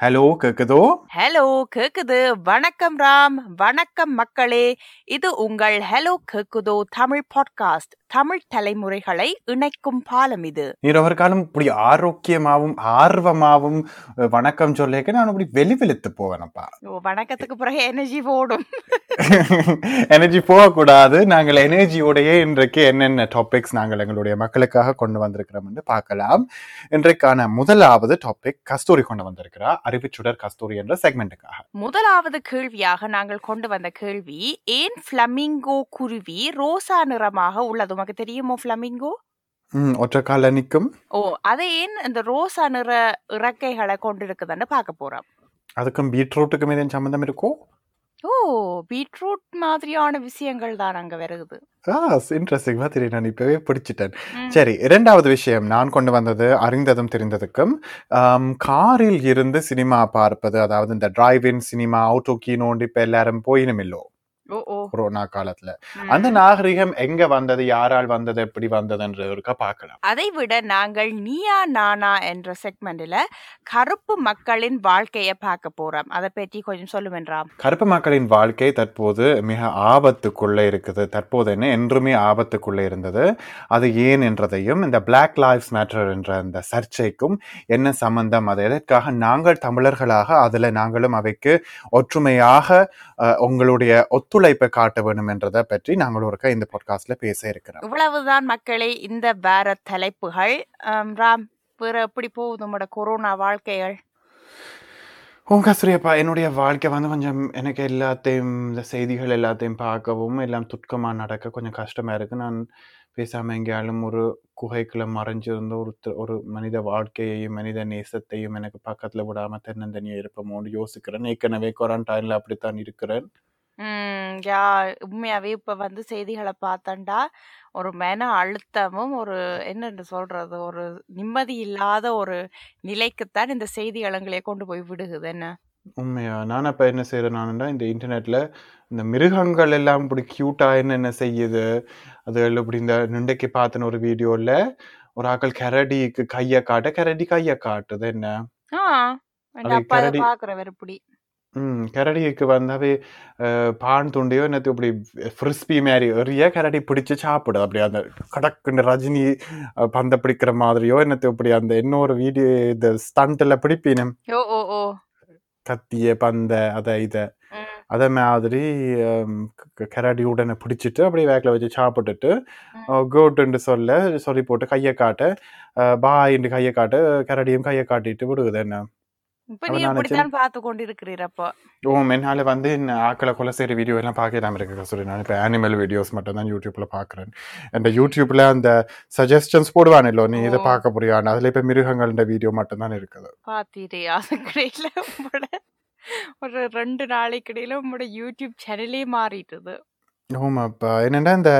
Hello கேக்குதோ? Hello கேக்குது. வணக்கம் ராம். வணக்கம் மக்களே. இது உங்கள் ஹலோ கேக்குதோ தமிழ் பாட்காஸ்ட். தமிழ் தலைமுறைகளை இணைக்கும் பாலம் இது. நீர் ஒரு காலம் இப்படி ஆரோக்கியமாவும் ஆர்வமாவும் வணக்கம் சொல்லிக்க நான் இப்படி வெளி வெளுத்து போவேனப்பா. வணக்கத்துக்கு பிறகு எனர்ஜி ஓடும். எனர்ஜி போகக்கூடாது. நாங்கள் எனர்ஜியோடையே இன்றைக்கு என்னென்ன டாபிக்ஸ் நாங்கள் எங்களுடைய மக்களுக்காக கொண்டு வந்திருக்கிறோம் என்று பார்க்கலாம். இன்றைக்கான முதலாவது டாபிக் கஸ்தூரி கொண்டு வந்திருக்கிறா. அறிவுச்சுடர் கஸ்தூரி என்ற செக்மெண்ட்டுக்காக முதலாவது கேள்வியாக நாங்கள் கொண்டு வந்த கேள்வி ஏன் ஃப்ளமிங்கோ குருவி ரோசா நிறமாக உள்ளது உமக்கு தெரியுமோ ஃப்ளமிங்கோ ம் ஒற்றை கால நிற்கும் ஓ அதை ஏன் இந்த ரோசா நிற இறக்கைகளை கொண்டிருக்குதுன்னு பார்க்க போறோம். அதுக்கும் பீட்ரூட்டுக்கும் ஏதேன் சம்மந்தம் இருக்கோ? ஓ பீட்ரூட் மாதிரியான விஷயங்கள் தான் அங்க வருகுது ஆ இன்ட்ரெஸ்டிங்காக தெரியும் நான் இப்பவே பிடிச்சிட்டேன். சரி இரண்டாவது விஷயம் நான் கொண்டு வந்தது அறிந்ததும் தெரிந்ததுக்கும் காரில் இருந்து சினிமா பார்ப்பது அதாவது இந்த டிரைவ் இன் சினிமா அவுட்டோ கீனோண்டு இப்போ எல்லாரும் போயினுமில்லோ ஓ ஓ கொரோனா காலத்துல. அந்த நாகரிகம் எங்க வந்தது? யாரால் வந்தது? எப்படி வந்ததுன்றது ஒருக்கா பார்க்கலாம். அதை விட நாங்கள் நீயா நானா என்ற செக்மெண்ட்ல கருப்பு மக்களின் வாழ்க்கையை பார்க்க போறோம். அதை பற்றி கொஞ்சம் சொல்லுவேன்றாம் கருப்பு மக்களின் வாழ்க்கை தற்போது மிக ஆபத்துக்குள்ள இருக்குது. தற்போது என்ன? என்றுமே ஆபத்துக்குள்ள இருந்தது. அது ஏன் என்றதையும் இந்த Black லைஃப்ஸ் மேட்டர் என்ற அந்த சர்ச்சைக்கும் என்ன சம்பந்தம்? அது எதற்காக நாங்கள் தமிழர்களாக அதுல நாங்களும் அவைக்கு ஒற்றுமையாக உங்களுடைய ஒத்துழைப்பை காட்ட வேண்டும் என்றதை பற்றி நாங்கள் ஒருக்கா இந்த பாட்காஸ்ட்ல பேச இருக்கிறோம். இவ்வளவுதான் மக்களே இந்த வார தலைப்புகள். ராம் பிற எப்படி போகுது உங்களோட கொரோனா வாழ்க்கைகள்? உங்க கஸ்தூரியப்பா என்னுடைய வாழ்க்கை வந்து கொஞ்சம் எனக்கு எல்லாத்தையும் இந்த செய்திகள் எல்லாத்தையும் பார்க்கவும் எல்லாம் துக்கமாக நடக்க கொஞ்சம் கஷ்டமா இருக்கு. நான் பேசாம எங்கேயாலும் ஒரு குகைக்குள்ள மறைஞ்சிருந்த ஒரு தி- ஒரு மனித வாழ்க்கையையும் மனித நேசத்தையும் எனக்கு பக்கத்துல விடாம தென்னந்தனியா இருப்போமோன்னு யோசிக்கிறேன். ஏற்கனவே குவாரண்டைன்ல அப்படித்தான் இருக்கிறேன். ம், யா உண்மையாவே இப்ப வந்து செய்திகளை பார்த்தண்டா ஒரு மன அழுத்தமும் ஒரு என்னன்னு சொல்றது ஒரு நிம்மதி இல்லாத ஒரு நிலைக்குத்தான் இந்த செய்திகள் எங்களை கொண்டு போய் விடுகுது. என்ன? உண்மையா? நான் அப்ப என்ன செய்யறேன் நானுண்டா இந்த இன்டர்நெட்ல இந்த மிருகங்கள் எல்லாம் இப்படி கியூட்டா என்னென்ன செய்யுது? அது இப்படி இந்த நிண்டைக்கு பார்த்தன ஒரு வீடியோல ஒரு ஆக்கள் கரடிக்கு கைய காட்ட கரடி கைய காட்டுது. என்ன? ஆ எங்க அது அப்பா அதை கரடி பாக்குறவர் இப்படி ம் கரடிக்கு வந்தாவே பான் துண்டியோ என்னது இப்படி ஃப்ரிஸ்பி மாதிரி எறிய கரடி பிடிச்சு சாப்பிடுது. அப்படி அந்த கடக்குன்னு ரஜினி அஹ், பந்தை பிடிக்கிற மாதிரியோ என்னது இப்படி அந்த இன்னொரு வீடியோ இந்த ஸ்டண்ட்ல பிடிப்பினம். ஓ ஓ ஓ. கத்திய பந்த அதை இதை. ம். அதே மாதிரி ஹம், க- கரடி உடனே பிடிச்சிட்டு அப்படியே வேக்கில் வச்சு சாப்பிட்டுட்டு ம். கோட்டுன்னு சொல்ல சொல்லி போட்டு கையை காட்ட பாயின்னு கையை காட்ட கரடியும் கையை காட்டிட்டு விடுகுது என்ன. இப்ப அப்ப நீ நான் இப்படித்தான் பார்த்து கொண்டு இருக்கிறீர் அப்போ? ஓ என்னால் வந்து ஆக்களை கொலை செய்கிற வீடியோ எல்லாம் பார்க்கலாம் இருக்கு சொல்லி நான் இப்போ அனிமல் வீடியோஸ் மட்டும் தான் யூடியூப்ல பார்க்குறேன். அந்த யூடியூப்ல அந்த சஜஷன்ஸ் போடுவானല്ലോ நீ இதை. பார்க்க புரியாது அதில் இப்போ வீடியோ மட்டும் தான் இருக்குது. உங்களோட ஒரு ரெண்டு நாளைக்கு இடையில உங்களோட யூடியூப் சேனலே மாறிட்டுது ஆமாப்பா என்னென்னா இந்த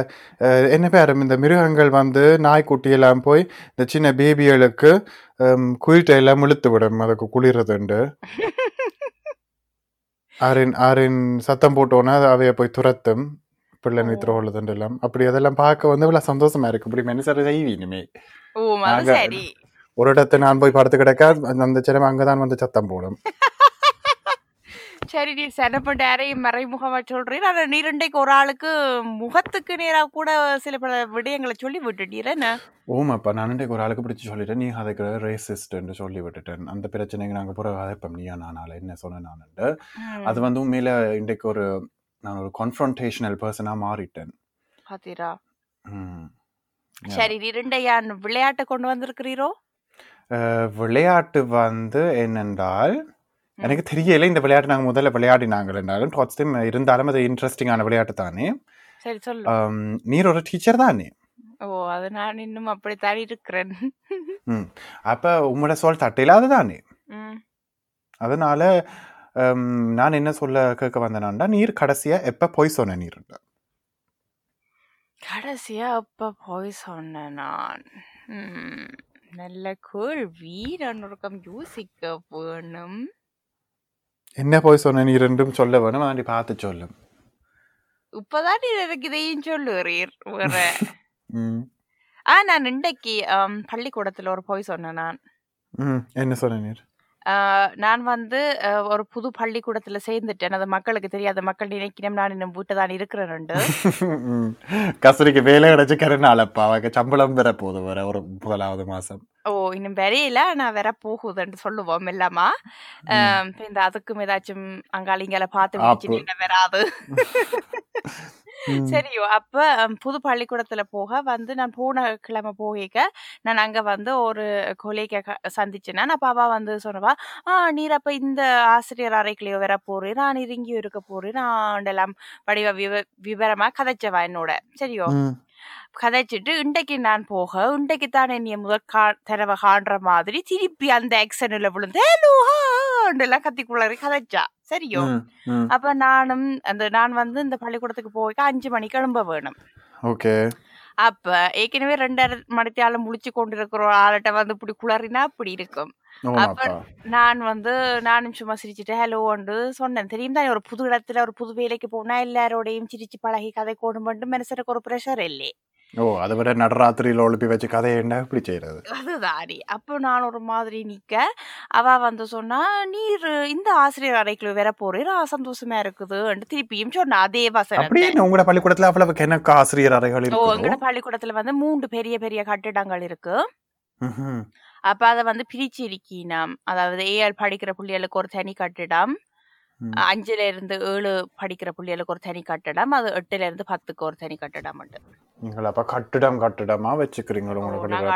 என்ன பேர்? இந்த மிருகங்கள் வந்து நாய்க்குட்டி எல்லாம் போய் இந்த சின்ன பேபிகளுக்கு குயிட்டை எல்லாம் இழுத்து விடும் அதுக்கு குளிர்றதுண்டு ஆரின் ஆரின் சத்தம் போட்டோன்னா அவைய போய் துரத்தும் பிள்ளை ஓ. நித்திர உள்ளதுண்டு எல்லாம் அப்படி அதெல்லாம் பார்க்க வந்து இவ்வளோ சந்தோஷமா இருக்கு இப்படி மனுஷர் செய்வீனுமே ஓ அது நாங்க- சரி ஒரு இடத்த நான் போய் படுத்து கிடக்க அந்த சினம் அங்கதான் வந்து சத்தம் போடும் சரி நீ செனப்ப டேரையும் மறைமுகமா சொல்றீர் ஆனா நீ ரெண்டைக்கு ஒரு ஆளுக்கு முகத்துக்கு நேரா கூட சில பல விடயங்களை சொல்லி விட்டுட்டீர். என்ன? ஓமாப்பா நான் இன்றைக்கு ஒரு ஆளுக்கு பிடிச்சி சொல்லிட்டேன். நீ அதுக்கு ரேசிஸ்ட்னு சொல்லி விட்டுட்டேன். அந்த பிரச்சனைக்கு நாங்கள் போகிற கதைப்போம் நீயா நானால என்ன சொன்னேன் நானுண்டு ம், அது வந்து உண்மையில இன்றைக்கு ஒரு நான் ஒரு கான்ஃபரன்டேஷனல் பர்சனாக மாறிட்டேன். Yeah. சரி நீ ரெண்டையான் விளையாட்டை கொண்டு வந்திருக்கிறீரோ? விளையாட்டு வந்து என்னென்றால் எனக்கு தெரியல இந்த விளையாட்டு நாங்கள் முதல்ல விளையாடினாங்க என்றாலும் டைம் இருந்தாலும் அது இன்ட்ரெஸ்டிங்கான விளையாட்டு தானே. சரி சொல்லு. நீர் ஒரு டீச்சர் தானே. ஓ அது நான் இன்னும் அப்படித்தான் இருக்கிறேன் ம். அப்போ உங்களோட சொல் தட்டையிலாது தானே. அதனால நான் என்ன சொல்ல கேட்க வந்தேனாண்டா நீர் கடைசியா எப்ப போய் சொன்ன நீர்? கடைசியா அப்ப போய் சொன்னேன் நான்? நல்ல கேள்வி. நான் ஒரு யோசிக்க வேணும். என்ன போய் சொன்ன நீர் என்றும் சொல்ல வேணும் ஆண்டி பார்த்து சொல்லும். இப்பதான் நீ எனக்கு இதையும் சொல்லுறீர் வேற ஆ நான் இன்றைக்கு பள்ளிக்கூடத்துல ஒரு போய் சொன்னேன் நான். என்ன சொன்ன நீர்? ஆஹ் நான் வந்து ஒரு புது பள்ளிக்கூடத்துல சேர்ந்துட்டேன். அது மக்களுக்கு தெரியாத மக்கள் நினைக்கிறேன். நான் இன்னும் வீட்டை தான் இருக்கிறேன் ம். கஸ்தூரிக்கு வேலை கிடைச்சு கருநாளப்பா. அவங்க சம்பளம் பெற போது வர ஒரு முதலாவது மாசம். ஓ இன்னும் வரையில நான் வேற போகுதுன்னு சொல்லுவோம் இல்லாமா இந்த அதுக்கும் ஏதாச்சும் அங்காளிங்கால பார்த்து. விழிச்சு வராது. சரியோ அப்ப புது பள்ளிக்கூடத்துல போக வந்து நான் போன கிழமை போகிக்க நான் அங்க வந்து ஒரு கொலைக்க சந்திச்சேன் அப்ப அவ வந்து சொன்னவா ஆ நீர் அப்ப இந்த ஆசிரியர் அறைக்குள்ளேயோ வர போறேன் நான் இறங்கியும் இருக்க போறேன் நான் எல்லாம் படிவ விவ விவரமா கதைச்சவா என்னோட சரியோ. கதைச்சிட்டு இன்றைக்கு நான் போக இன்றைக்கு தான் என்னைய முதல் கா தடவை காண்ற மாதிரி திருப்பி அந்த ஆக்சனில் விழுந்து "ஹலோ, ஹான்னு எல்லாம் கத்திக்குள்ளாரி கதைச்சா. சரியோ. அப்ப நானும் அந்த நான் வந்து இந்த பள்ளிக்கூடத்துக்கு போய் அஞ்சு மணிக்கு எழும்ப வேணும். ஓகே. அப்ப ஏற்கனவே ரெண்டரை மணித்தால முழிச்சு கொண்டிருக்கிற ஆள்கிட்ட வந்து இப்படி குளறினா அப்படி இருக்கும். ஓமாப்பா நான் வந்து நானும் சும்மா சிரிச்சுட்டு ஹலோன்னு சொன்னேன். தெரியும் தான் ஒரு புது இடத்துல ஒரு புது வேலைக்கு போனா எல்லாரோடையும் சிரிச்சு பழகி கதை கோடும் மட்டும் மனசுக்கு ஒரு ப்ரெஷர் இல்லை. ஓ அதை விட நடராத்திரியில ஒழுப்பி வச்சு கதையை என்ன? இப்படி செய்யறது அதுதாரி அப்போ நான் ஒரு மாதிரி நிக்க. அவ வந்து சொன்னா நீர் இந்த ஆசிரியர் அறைக்குள்ள வேற நான் சந்தோஷமா இருக்குது. திருப்பியும் சொன்னா அதே வசனத்தை. அப்படியே உங்களோட பள்ளிக்கூடத்துல அவ்வளவு எனக்கு ஆசிரியர் அறைகள் இருக்கு எங்கட பள்ளிக்கூடத்துல வந்து மூன்று பெரிய பெரிய கட்டிடங்கள் இருக்கு. அப்ப அத வந்து பிரிச்சு இருக்கீனாம் அதாவது ஏழு படிக்கிற புள்ளிகளுக்கு ஒரு தனி கட்டிடம். அஞ்சுல இருந்து ஏழு படிக்கிற புள்ளிகளுக்கு ஒரு தனி கட்டடம். அது எட்டுல இருந்து பத்துக்கு ஒரு தனி கட்டடம் உண்டு. நீங்கள் அப்ப கட்டிடம் கட்டிடமா வச்சுக்கிறீங்க ஓ, உங்களோட நாங்க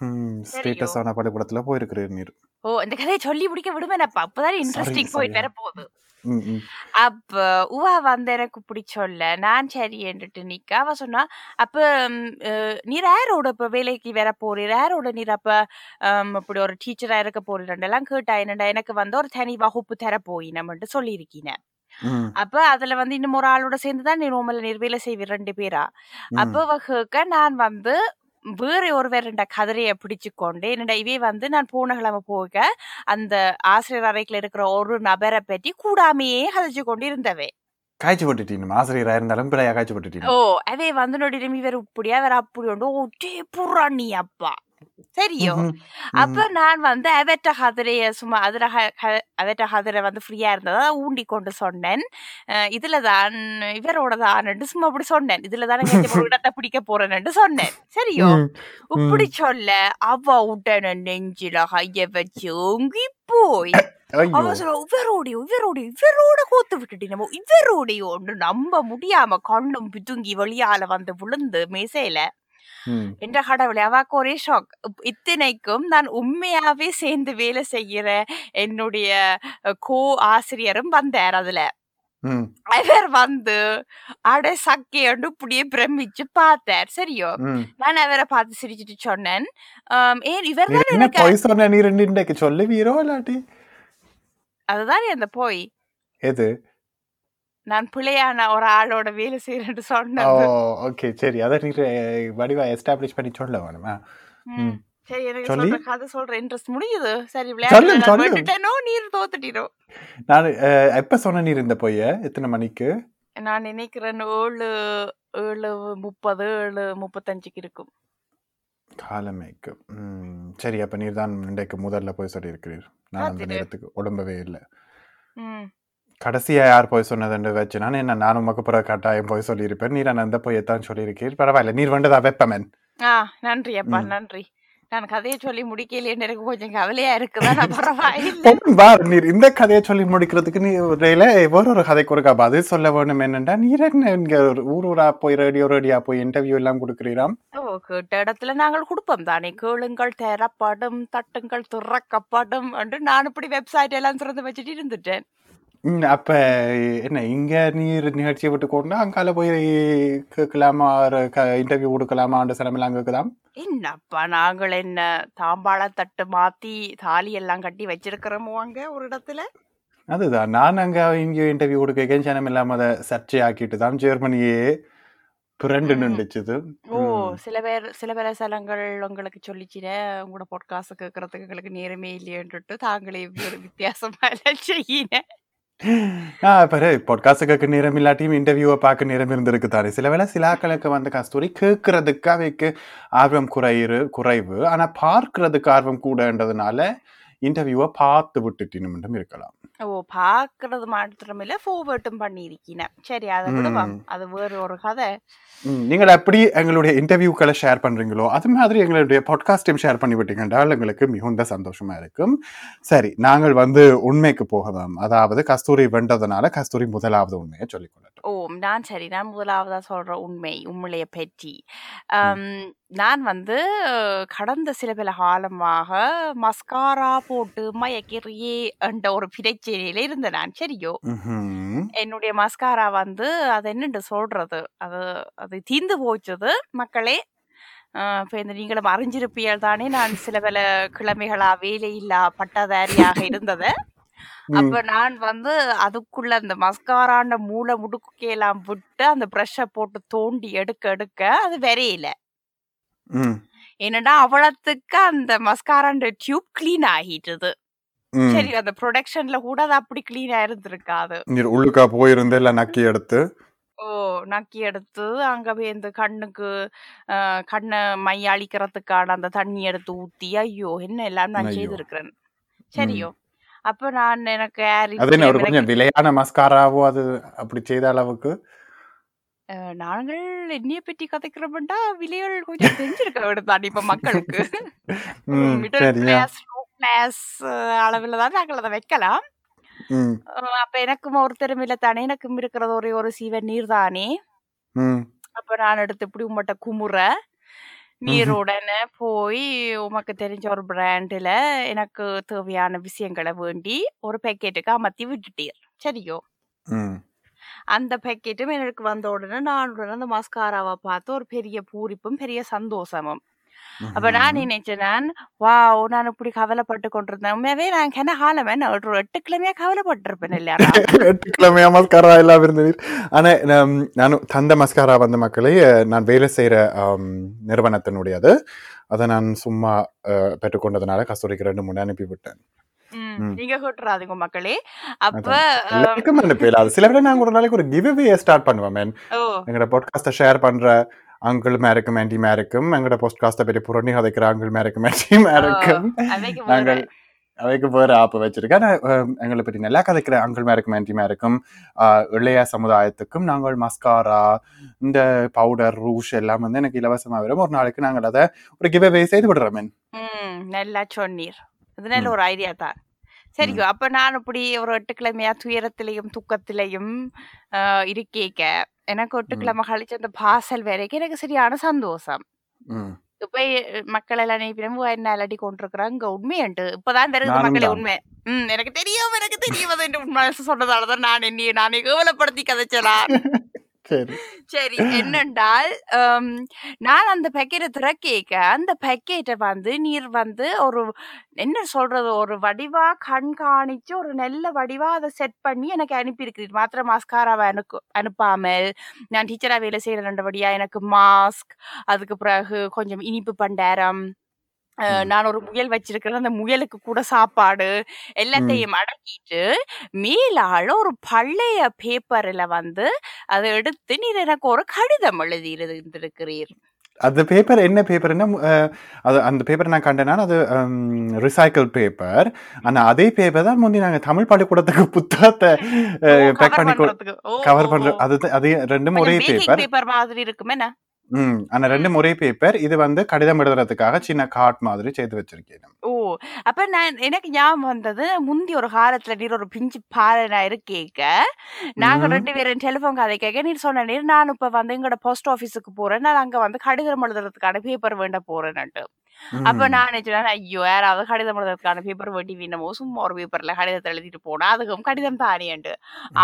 கட்டடமா படிப்பிக்கிறோம் ஸ்டேட்டஸான பள்ளிக்கூடத்துல போயிருக்கிறீர் நீர். ஓ இந்த கதையை சொல்லி முடிக்க விடுவேனப்பா அப்பதான் இன்ட்ரெஸ்டிங். போயிட்டு வர போகுது. ம், ம். அப்ப உவா வந்து எனக்கு இப்படி சொல்ல நான் சரி என்றுட்டு நிக்க. அவ சொன்னா அப்ப ம், நீர் யாரோட இப்ப வேலைக்கு வர போறீர்? யாரோட நீர் அப்ப இப்படி ஒரு டீச்சரா இருக்க போறீரெல்லாம் கேட்டா என்னடா எனக்கு வந்து ஒரு தனி வகுப்பு தர போயினம்ட்டு சொல்லியிருக்கீங்க ம், அப்ப அதுல வந்து இன்னும் ஒரு ஆளோட சேர்ந்துதான் நீ ரோமல நீர் வேலை செய்வீர் ரெண்டு பேரா? ம். அப்ப அவ கேட்க நான் வந்து வேற ஒருவர் ரெண்ட கதிரையை பிடிச்சு கொண்டு என்னடா இவே வந்து நான் போன கிழமை போக அந்த ஆசிரியர் அறைக்குள்ள இருக்கிற ஒரு நபரை பற்றி கூடாமையே கதைச்சு கொண்டு இருந்தவே காய்ச்சி போட்டுட்டீங்க ஆசிரியரா இருந்தாலும் பிள்ளையா காய்ச்சி போட்டுட்டீங்க ஓ அவே வந்து நொடிலும் இவர் இப்படியா வேற அப்படி உண்டு ஓட்டே புறாணி அப்பா. சரியோ ம்ஹும். அப்ப நான் வந்து அவற்ற கதிரைய சும்மா அதுல அவற்ற கதிரை வந்து ஃப்ரீயா இருந்ததா ஊண்டி கொண்டு சொன்னேன். அஹ் இதுல தான் இவரோட தான் சும்மா அப்படி சொன்னேன். இதுல தானே ஒரு இடத்தை பிடிக்க போறேன்னு சொன்னேன். சரியோ? இப்படி சொல்ல அவ உடனே நெஞ்சில கைய வச்சு ஓங்கி போய் ஐயோ. அவ சொல்ல இவரோடையோ இவரோடையோ இவரோட கோத்து விட்டுட்டு நம்ம இவரோடையோ நம்ப முடியாம கண்ணும் பிதுங்கி வெளியால வந்து விழுந்து மேசையில என்ற கடவுளே அவாக்கு ஒரே ஷாக். இத்தனைக்கும் நான் உண்மையாவே சேர்ந்து வேலை செய்யற என்னுடைய கோ ஆசிரியரும் வந்தார் அதுல. அவர் வந்து அட சக்கையண்டு இப்படியே பிரமிச்சு பார்த்தார். சரியோ. நான் அவரை பார்த்து சிரிச்சிட்டு சொன்னேன். "ஆம், ஏன் இவர் தான் எனக்கு சொல்லுவீரோ இல்லாட்டி? அதுதான் அந்த போய். எது? நான் பிள்ளையான ஒரு ஆளோட வேலை செய்யறேன்னு சொன்னது. ஓகே சரி. அதை நீர் வடிவா எஸ்டாப்ளிஷ் பண்ணி சொல்ல வேணுமா. சரி எனக்கு? சொல்ற கதை சொல்ற இன்ட்ரெஸ்ட் முடியுது. சரி சொல்லு, விளையாட்டு நான் சொல்லு. விட்டுட்டேனோ நீர் தோத்துட்டீரோ. நான் எப்ப சொன்ன நீர் இந்த பொய்ய? எத்தனை மணிக்கு? நான் நினைக்கிறேன் ஏழு ஏழு முப்பது ஏழு முப்பத்தஞ்சுக்கு இருக்கும். காலமைக்கு சரி அப்ப நீர் தான் இன்றைக்கு முதல்ல போய் சொல்லியிருக்கிறீர். நான் அந்த. நேரத்துக்கு உடம்பவே இல்லை. ம். கடைசியா யார் போய் சொன்னதுன்னு வச்சு நான் என்ன நானும் உமக்கு பிறகு கட்டாயம் போய் சொல்லியிருப்பேன். நீர் அந்த பொய்யத்தான் சொல்லியிருக்கீர். பரவாயில்ல நீர் வேண்டதா வெப்பமன்? ஆ நன்றி அப்பா. நன்றி. நான் கதையை சொல்லி முடிக்கலையேன்னு எனக்கு கொஞ்சம் கவலையா இருக்குதா? நான் பரவாயில்லை. நீர் இந்த கதையை சொல்லி முடிக்கிறதுக்கு நீ இடையில ஒரு கதைக்கு ஒரு பதில் சொல்ல வேணும் என்னண்டா? நீர் என்ன இங்க ஊர் ஊரா போய் ரேடியோ ரேடியா போய் இன்டர்வியூ எல்லாம் கொடுக்குறீராம்? கேட்ட இடத்துல நாங்கள் கொடுப்போம் தானே. கேளுங்கள் தரப்படும் தட்டுங்கள் துறக்கப்படும் என்று நான் இப்படி வெப்சைட் எல்லாம் திறந்து வச்சுட்டு இருந்துட்டேன். ம், அப்ப என்ன இங்க நீர் நிகழ்ச்சியை விட்டு கொண்டு அங்கால போய் கேட்கலாமா? இன்டர்வியூ கொடுக்கலாமான்ற சிலமெல்லாம் கேட்குதாம் என்னப்பா நாங்கள் என்ன தாம்பாள தட்டு மாத்தி தாலி எல்லாம் கட்டி வச்சிருக்கிறோமோ அங்க ஒரு இடத்துல? அதுதான். நான் அங்க இங்கே இன்டர்வியூ கொடுக்க ஜனம் இல்லாம அதை சர்ச்சையாக்கிட்டு தான் ஜெர்மனியே புரண்டு. நின்றுச்சுது. ஓ சில பேர் சில பேர் சிலங்கள் உங்களுக்கு சொல்லிச்சிட உங்களோட பொட்காசு கேட்கறதுக்கு எங்களுக்கு நேரமே இல்லையன்ட்டு தாங்களே ஒரு வித்தியாசமா எல்லாம் செய்யின. பாரு பாட்காஸ்ட் கேட்க நேரம் இல்லாட்டியும் இன்டர்வியூவை பார்க்க நேரம் இருந்திருக்கு தானே சில வேளை சிலாக்களுக்கு வந்து கஸ்தூரி கேட்கறதுக்கு அவைக்கு ஆர்வம் குறையிறு குறைவு. ஆனால் பார்க்கறதுக்கு ஆர்வம் கூடன்றதுனால இன்டர்வியூவை பார்த்து விட்டுட்டினும் இருக்கலாம். ஓ பாக்குறது மாத்திரம் இல்ல ஃபார்வர்டும் பண்ணியிருக்கீங்க. சரி அதை விடுவோம். அது வேறு ஒரு கதை. நீங்கள் எப்படி எங்களுடைய இன்டர்வியூக்களை ஷேர் பண்றீங்களோ அது மாதிரி எங்களுடைய பாட்காஸ்டையும் ஷேர் பண்ணி விட்டீங்கன்றால் எங்களுக்கு மிகுந்த சந்தோஷமா இருக்கும். சரி நாங்கள் வந்து உண்மைக்கு போகலாம். அதாவது கஸ்தூரி வென்றதுனால கஸ்தூரி முதலாவது உண்மையை சொல்லிக் கொள்ளட்டும். ஓ நான் சரி நான் முதலாவதா சொல்ற உண்மை உண்மையை பற்றி நான் வந்து கடந்த சில பல காலமாக மஸ்காரா போட்டு மயக்கிறியே என்ற ஒரு பிரச்சனையில இருந்தேன் நான். சரியோ. என்னுடைய மஸ்காரா வந்து அது என்னண்டு சொல்றது? அது அது தீந்து போச்சது. மக்களே இப்ப இந்த நீங்களும் அறிஞ்சிருப்பியல் தானே நான் சில பல கிழமைகளா வேலையில்லா பட்டதாரியாக இருந்தது. அப்ப நான் வந்து அதுக்குள்ள அந்த மஸ்காராண்ட மூளை முடுக்கையெல்லாம் விட்டு அந்த ப்ரஷ்ஷை போட்டு தோண்டி எடுக்க எடுக்க அது வரையில. என்னடா அவ்வளத்துக்கு அந்த மஸ்காராண்ட டியூப் கிளீன் ஆகிட்டது. சரி அந்த ப்ரொடக்ஷன்ல கூட அது அப்படி கிளீன் ஆயிருந்திருக்காது நீர் உள்ளுக்கா போயிருந்து எல்லாம் நக்கி எடுத்து ஓ நக்கி எடுத்து அங்க போய் இந்த கண்ணுக்கு கண்ணை மை அழிக்கிறதுக்கான அந்த தண்ணி எடுத்து ஊத்தி ஐயோ என்ன எல்லாம் நான். செய்திருக்கிறேன். சரியோ அப்ப நான் எனக்கு விலையான மஸ்காராவோ அது அப்படி செய்த அளவுக்கு நாங்கள் என்னைய பற்றி கதைக்கிறோம்டா விலைகள் கொஞ்சம் தெரிஞ்சிருக்க வேணும் இப்ப மக்களுக்கு. மிடில் கிளாஸ் லோ கிளாஸ் அளவில் தான் நாங்கள் அதை வைக்கலாம். அப்ப எனக்கும் ஒரு திறமையில தானே எனக்கும் இருக்கிறது ஒரே ஒரு சீவன் நீர் தானே. அப்ப நான் எடுத்து இப்படி உமட்ட குமுற நீருடனே போய் உமக்கு தெரிஞ்ச ஒரு பிராண்டில் எனக்கு தேவையான விஷயங்களை வேண்டி ஒரு பேக்கெட்டுக்கு அமர்த்தி விட்டுட்டீர் சரியோ? அந்த பேக்கெட்டும் எனக்கு வந்த உடனே நான் உடனே அந்த மஸ்காராவை பார்த்து ஒரு பெரிய பூரிப்பும் பெரிய சந்தோஷமும் அப்ப நான். நினைச்சேன் நான் வாவ் நான் இப்படி கவலைப்பட்டு கொண்டிருந்தேன் உண்மையாவே நான் என்ன காலமே ஒரு எட்டு கிழமையா கவலைப்பட்டிருப்பேன் இல்லையா நான்? எட்டு கிழமையா மஸ்காரா எல்லாம் இருந்தது ஆனா நான் நானும் தந்த மஸ்காரா வந்த மக்களை நான் வேலை செய்யற நிறுவனத்தினுடையது அதை நான் சும்மா பெற்றுக்கொண்டதுனால கஸ்தூரிக்கு ரெண்டு மூணு அனுப்பி விட்டேன். நீங்க கூட்டுறாதீங்க மக்களே. அப்ப சில பேர் நாங்க ஒரு நாளைக்கு ஒரு கிவ்வே ஸ்டார்ட் பண்ணுவோம் மேன் எங்களோட பாட்காஸ்ட்டை ஷேர் பண்ற அங்கிள் மேருக்கும் ஆன்டி மேருக்கும் எங்களோட பாட்காஸ்ட்டை பற்றி புரணி கதைக்கிற அங்கிள் மேருக்கும் ஆன்டி மேருக்கும் நாங்கள் அவைக்கு வேறு ஆப் வச்சிருக்கேன். எங்களை பற்றி நல்லா கதைக்கிற அங்கிள் மேருக்கும் ஆன்டி மேருக்கும் இளைய சமுதாயத்துக்கும் நாங்கள் மஸ்காரா இந்த பவுடர் ரூஷ் எல்லாம் வந்து எனக்கு இலவசமா வரும். ஒரு நாளைக்கு நாங்கள் அதை ஒரு கிவ்வே செய்து விடுறோம் நல்லா சொன்னீர். ம். ஒரு ஐடியா தான். சரிக்கோ அப்ப நான் இப்படி ஒரு எட்டு கிழமையா துயரத்திலையும் துக்கத்திலையும் இருக்கேக்க. எனக்கு எட்டு ம். கிழமை கழிச்சு அந்த பாசல் வரைக்கும் எனக்கு சரியான சந்தோஷம். எ- மக்கள் எல்லாம் நினைப்பிடும் என்ன அலடி கொண்டிருக்கிறாங்க? உண்மையண்டு இப்பதான் தெரியுது மக்களே உண்மை. ம் எனக்கு தெரியும் எனக்கு தெரியும். அது உண்மை. சொன்னதாலதான் நான் என்னைய நானே கேவலப்படுத்தி கதைச்சலாம் சரி. சரி என்னென்றால் நான் அந்த பேக்கெட்டை திறக்கேக்க அந்த பேக்கெட்டை வந்து நீர் வந்து ஒரு என்ன சொல்றது ஒரு வடிவா கண்காணிச்சு ஒரு நல்ல வடிவா அதை செட் பண்ணி எனக்கு அனுப்பியிருக்கிறீர். மாத்திரம் மாஸ்காராவை எனக்கு அனுப்பாமல் நான் டீச்சரா வேலை செய்யற ரெண்டபடியா எனக்கு மாஸ்க் அதுக்கு பிறகு கொஞ்சம் இனிப்பு பண்டாரம் நான் ஒரு முயல் வச்சிருக்கிறேன். அந்த முயலுக்கு கூட சாப்பாடு எல்லாத்தையும் அடக்கிட்டு மேலால ஒரு பழைய பேப்பர்ல வந்து அதை எடுத்து நீர் எனக்கு ஒரு கடிதம் எழுதி இருந்திருக்கிறீர். அந்த பேப்பர் என்ன பேப்பர்னா அது அந்த பேப்பர் நான் கண்டேன்னா அது ரிசைக்கிள் பேப்பர் ஆனா அதே பேப்பர் தான் முந்தி நாங்க தமிழ் பள்ளிக்கூடத்துக்கு புத்தகத்தை பேக் பண்ணி கவர் ஓ பண்ற அது அது ரெண்டும் ஒரே பேப்பர் பேப்பர் மாதிரி இருக்குமே என்ன ம். ஆனா ரெண்டும் ஒரே பேப்பர் இது வந்து கடிதம் எழுதுறதுக்காக சின்ன கார்ட் மாதிரி செய்து வச்சிருக்கேன். ஓ. அப்ப நான் எனக்கு ஞாபகம் வந்தது முந்தி ஒரு காலத்துல நீர் ஒரு பிஞ்சு பாறை நான் இருக்கேக்க நாங்க ரெண்டு பேரும் டெலிஃபோன் கதை கேட்க நீர் சொன்ன நீர் நான் இப்ப வந்து எங்களோட போஸ்ட் ஆபீஸுக்கு போறேன். நான் அங்க வந்து கடிதம் எழுதுறதுக்கான பேப்பர் வேண்ட போறேன்னுட்டு அப்ப நான் நினைச்சேன் ஐயோ யாராவது கடிதம் எழுதுறதுக்கான பேப்பர் வேண்டி வீணமோ? சும்மா ஒரு பேப்பர்ல கடிதத்தை எழுதிட்டு போனா அதுக்கும் கடிதம் தானேண்டு.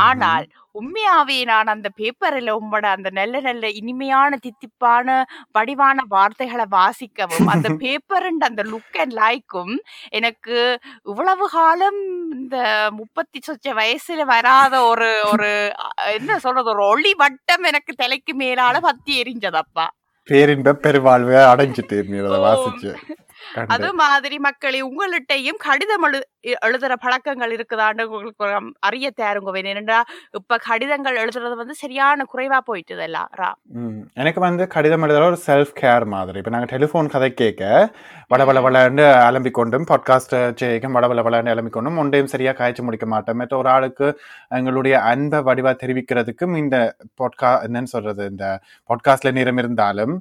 ஆனால் உண்மையாவே நான் அந்த பேப்பர்ல உங்களோட அந்த நல்ல நல்ல இனிமையான தித்திப்பான வடிவான வார்த்தைகளை வாசிக்கவும் அந்த பேப்பர் அந்த லுக் அண்ட் லைக்கும் எனக்கு இவ்வளவு காலம் இந்த முப்பத்தி சொச்ச வயசுல வராத ஒரு ஒரு என்ன சொல்றது ஒரு ஒளி வட்டம் எனக்கு தலைக்கு மேலால பத்தி எரிஞ்சதப்பா பேரின்ப பெருவாழ்வை அடைஞ்சிட்டு நீ அதை வாசிச்சு. அது மாதிரி மக்களே உங்கள்கிட்டயும் கடிதம் எழு எழுதுற பழக்கங்கள் இருக்குதான்னு உங்களுக்கு அறிய தேருங்க என்னடா இப்ப கடிதங்கள் எழுதுறது வந்து சரியான குறைவா போயிட்டுது எல்லாம். எனக்கு வந்து கடிதம் எழுதுற ஒரு செல்ஃப் கேர் மாதிரி. இப்போ நாங்கள் டெலிஃபோன் கதை கேட்க வளவள வளன்னு அலம்பிக் கொண்டும் பாட்காஸ்ட் செய்யும் வளவள வளன்னு அலம்பிக் கொண்டும் ஒன்றையும் சரியாக காய்ச்சி முடிக்க மாட்டோம். மற்ற ஒரு ஆளுக்கு எங்களுடைய அன்பை வடிவா தெரிவிக்கிறதுக்கும் இந்த பாட்கா என்னன்னு சொல்றது இந்த பாட்காஸ்ட்ல நேரம் இருந்தாலும்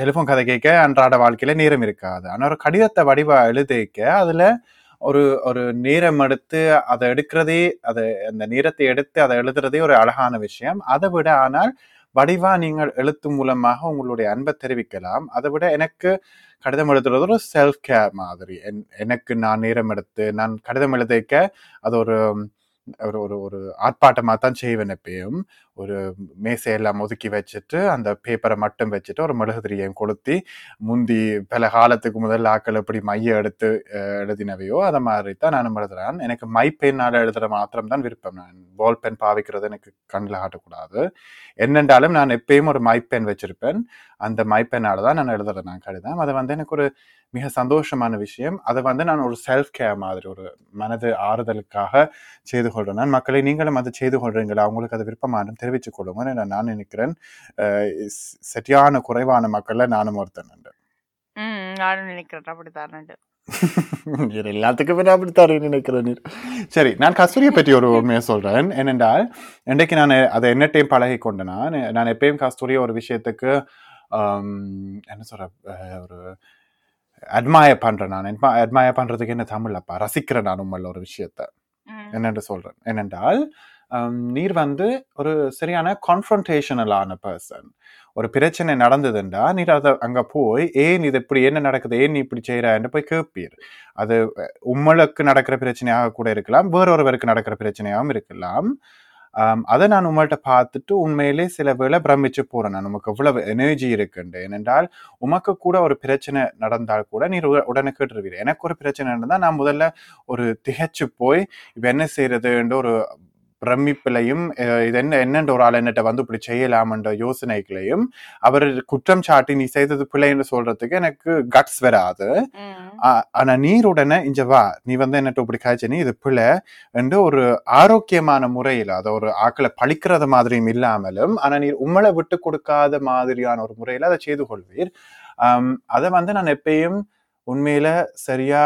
டெலிஃபோன் கதை கேட்க அன்றாட வாழ்க்கையில நேரம் இருக்காது. ஆனால் ஒரு கடிதத்தை வடிவாக எழுதிக்க அதில் ஒரு ஒரு நேரம் எடுத்து அதை எடுக்கிறதே அதை அந்த நேரத்தை எடுத்து அதை எழுதுறதே ஒரு அழகான விஷயம். அதை விட ஆனால் வடிவா நீங்கள் எழுத்து மூலமாக உங்களுடைய அன்பை தெரிவிக்கலாம். அதை விட எனக்கு கடிதம் எழுதுறது ஒரு செல்ஃப் கேர் மாதிரி. என்- எனக்கு நான் நேரம் எடுத்து நான் கடிதம் எழுதிக்க அது ஒரு ஒரு ஒரு ஒரு ஆர்ப்பாட்டமாக தான் செய்வேன் எப்பயும். ஒரு மேசையெல்லாம் ஒதுக்கி வச்சுட்டு அந்த பேப்பரை மட்டும் வச்சுட்டு ஒரு மெழுகுதிரியையும் கொளுத்தி முந்தி பல காலத்துக்கு முதல்ல ஆக்கள் எப்படி மைய எடுத்து எழுதினவையோ அதை மாதிரி தான் நான் எழுதுறேன். எனக்கு மை பென்னால் எழுதுற மாத்திரம் தான் விருப்பம். நான் பால் பென் பாவிக்கிறது எனக்கு கண்ணில் ஆட்டக்கூடாது என்னென்றாலும் நான் எப்பயும் ஒரு மை பென் வச்சிருப்பேன். அந்த மை பெண்ணால தான் நான் எழுதுறேன். நான் கடிதம். அதை வந்து எனக்கு ஒரு மிக சந்தோஷமான விஷயம். அதை வந்து நான் ஒரு செல்ஃப் கேர் மாதிரி ஒரு மனது ஆறுதலுக்காக செய்து கொள்றேன். நான் மக்களை நீங்களும் அதை செய்து கொள்றீங்களா? அவங்களுக்கு அது விருப்பமான தெரிவித்துக் கொள்ளுங்க நான் நான் நினைக்கிறேன். சரியான குறைவான மக்கள்ல நானும் ஒருத்தன் நானும் நினைக்கிறேன். அப்படித்தான் நீர் எல்லாத்துக்குமே நினைக்கிறேன் நீர். சரி நான் கஸ்தூரியை பற்றி ஒரு உண்மையை சொல்றேன். ஏனென்றால் இன்றைக்கு நான் அதை என்ன டைம் பழகி கொண்டேனா நான் எப்பயும் கஸ்தூரிய ஒரு விஷயத்துக்கு என்ன சொல்ற ஒரு அட்மயர் பண்றேன் நான். அட்மயர் பண்றதுக்கு என்ன தமிழ்லப்பா ரசிக்கிறேன் நான் உண்மையில ஒரு விஷயத்த. என்னென்று சொல்றேன். என்னென்றால் நீர் வந்து ஒரு சரியான கான்ஃபrontationalaன பர்சன் ஒரு பிரச்சனை நடந்ததுண்டா நீர் அதை அங்கே போய் ஏன் இது இப்படி என்ன நடக்குது ஏன் நீ இப்படி செய்யறான்னு போய் கேட்பீர் அது உம்மளுக்கு நடக்கிற பிரச்சனையாக கூட இருக்கலாம் வேறொருவருக்கு நடக்கிற பிரச்சனையாகவும் இருக்கலாம். அதை நான் உங்கள்கிட்ட பார்த்துட்டு உண்மையிலே சில வேளை பிரமிச்சு போறேன். நான் உமக்கு எவ்வளவு எனர்ஜி இருக்குண்டு. ஏனென்றால் உமக்கு கூட ஒரு பிரச்சனை நடந்தால் கூட நீர் உட- உடனே கேட்டுருவீர். எனக்கு ஒரு பிரச்சனை நடந்தால் நான் முதல்ல ஒரு திகைச்சு போய் இப்போ என்ன செய்யறதுன்ற ஒரு பிரமிப்பிலையும் இது என்ன என்னன்ற ஒரு ஆள் என்னட்ட வந்து இப்படி செய்யலாம்ன்ற யோசனைகளையும் அவர் குற்றம் சாட்டி நீ செய்தது பிள்ளைன்னு சொல்றதுக்கு எனக்கு கட்ஸ் வராது. ஆனா நீர் உடனே இங்க வா நீ வந்து என்னட்ட இப்படி காய்ச்ச நீ இது பிள்ளை என்று ஒரு ஆரோக்கியமான முறையில் அதை ஒரு ஆக்களை பழிக்கிறது மாதிரியும் இல்லாமலும் ஆனா நீர் உம்மளை விட்டு கொடுக்காத மாதிரியான ஒரு முறையில அதை செய்து கொள்வீர். அதை வந்து நான் எப்பயும் உண்மையில சரியா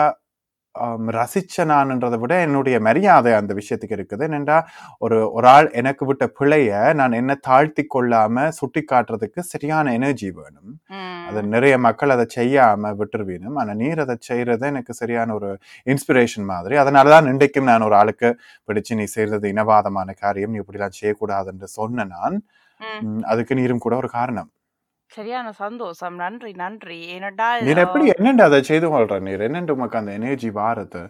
ரசிச்ச நான்ன்றதை விட என்னுடைய மரியாதை அந்த விஷயத்துக்கு இருக்குது. என்னென்றா ஒரு ஒரு ஆள் எனக்கு விட்ட பிழைய நான் என்ன தாழ்த்தி கொள்ளாம சுட்டி காட்டுறதுக்கு சரியான எனர்ஜி வேணும். அது. நிறைய மக்கள் அதை செய்யாம விட்டுருவீனும். ஆனா நீர் அதை செய்யறது எனக்கு சரியான ஒரு இன்ஸ்பிரேஷன் மாதிரி. அதனாலதான் இன்றைக்கும் நான் ஒரு ஆளுக்கு பிடிச்சு நீ செய்யறது இனவாதமான காரியம் நீ இப்படிலாம் செய்யக்கூடாதுன்னு சொன்ன நான். அதுக்கு நீரும் கூட ஒரு காரணம். சரியான சந்தோஷம். நன்றி நன்றி. ஏனடா நீர் எப்படி என்னண்டு அதை செய்து கொள்ற நீர்? என்னண்டு உமக்கு அந்த எனர்ஜி வாரது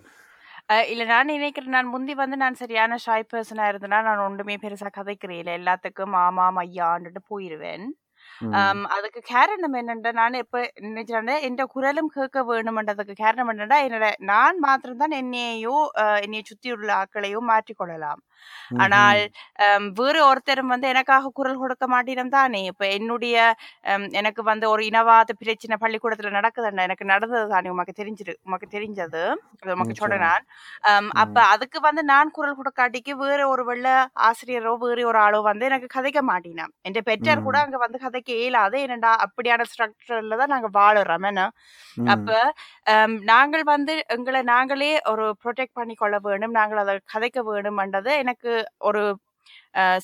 அஹ் இல்ல நான் நினைக்கிறேன் நான் முந்தி வந்து நான் சரியான ஷாய் பர்சனா இருந்தேன்னா நான் ஒன்றுமே பெருசா கதைக்கிறேன். இல்ல எல்லாத்துக்கும் மாமா ஐயான்ட்டு போயிருவேன். அதுக்கு காரணம் என்னண்டா நான் இப்ப நினைச்சேன் என் குரலும் கேட்க வேணுமென்றதுக்கு காரணம் என்னடா என்னோட நான் மாத்திரம்தான் என்னையோ என்னைய சுத்தியுள்ள ஆட்களையோ மாற்றிக்கொள்ளலாம். ஆனால் வேறு ஒருத்தரும் வந்து எனக்காக குரல் கொடுக்க மாட்டேன் தானே? இப்ப என்னுடைய எனக்கு வந்து ஒரு இனவாத பிரச்சனை பள்ளிக்கூடத்துல நடக்குதுன்னா எனக்கு நடந்தது தானே? உமக்கு தெரிஞ்சிரு உமக்கு தெரிஞ்சது உமக்கு ஆம், அப்ப அதுக்கு வந்து நான் குரல் கொடுக்காட்டிக்கு வேற ஒரு வெள்ள ஆசிரியரோ வேற ஒரு ஆளோ வந்து எனக்கு கதைக்க மாட்டினா என் பெற்றார் கூட அங்க வந்து கதைக்க இயலாது ஏனண்டா அப்படியான ஸ்ட்ரக்சர்ல தான் நாங்க வாழுறோம். என்ன? அப்ப நாங்கள் வந்து எங்களை நாங்களே ஒரு ப்ரொடெக்ட் பண்ணி கொள்ள வேணும் நாங்கள் அதை கதைக்க வேணும்ன்றது எனக்கு ஒரு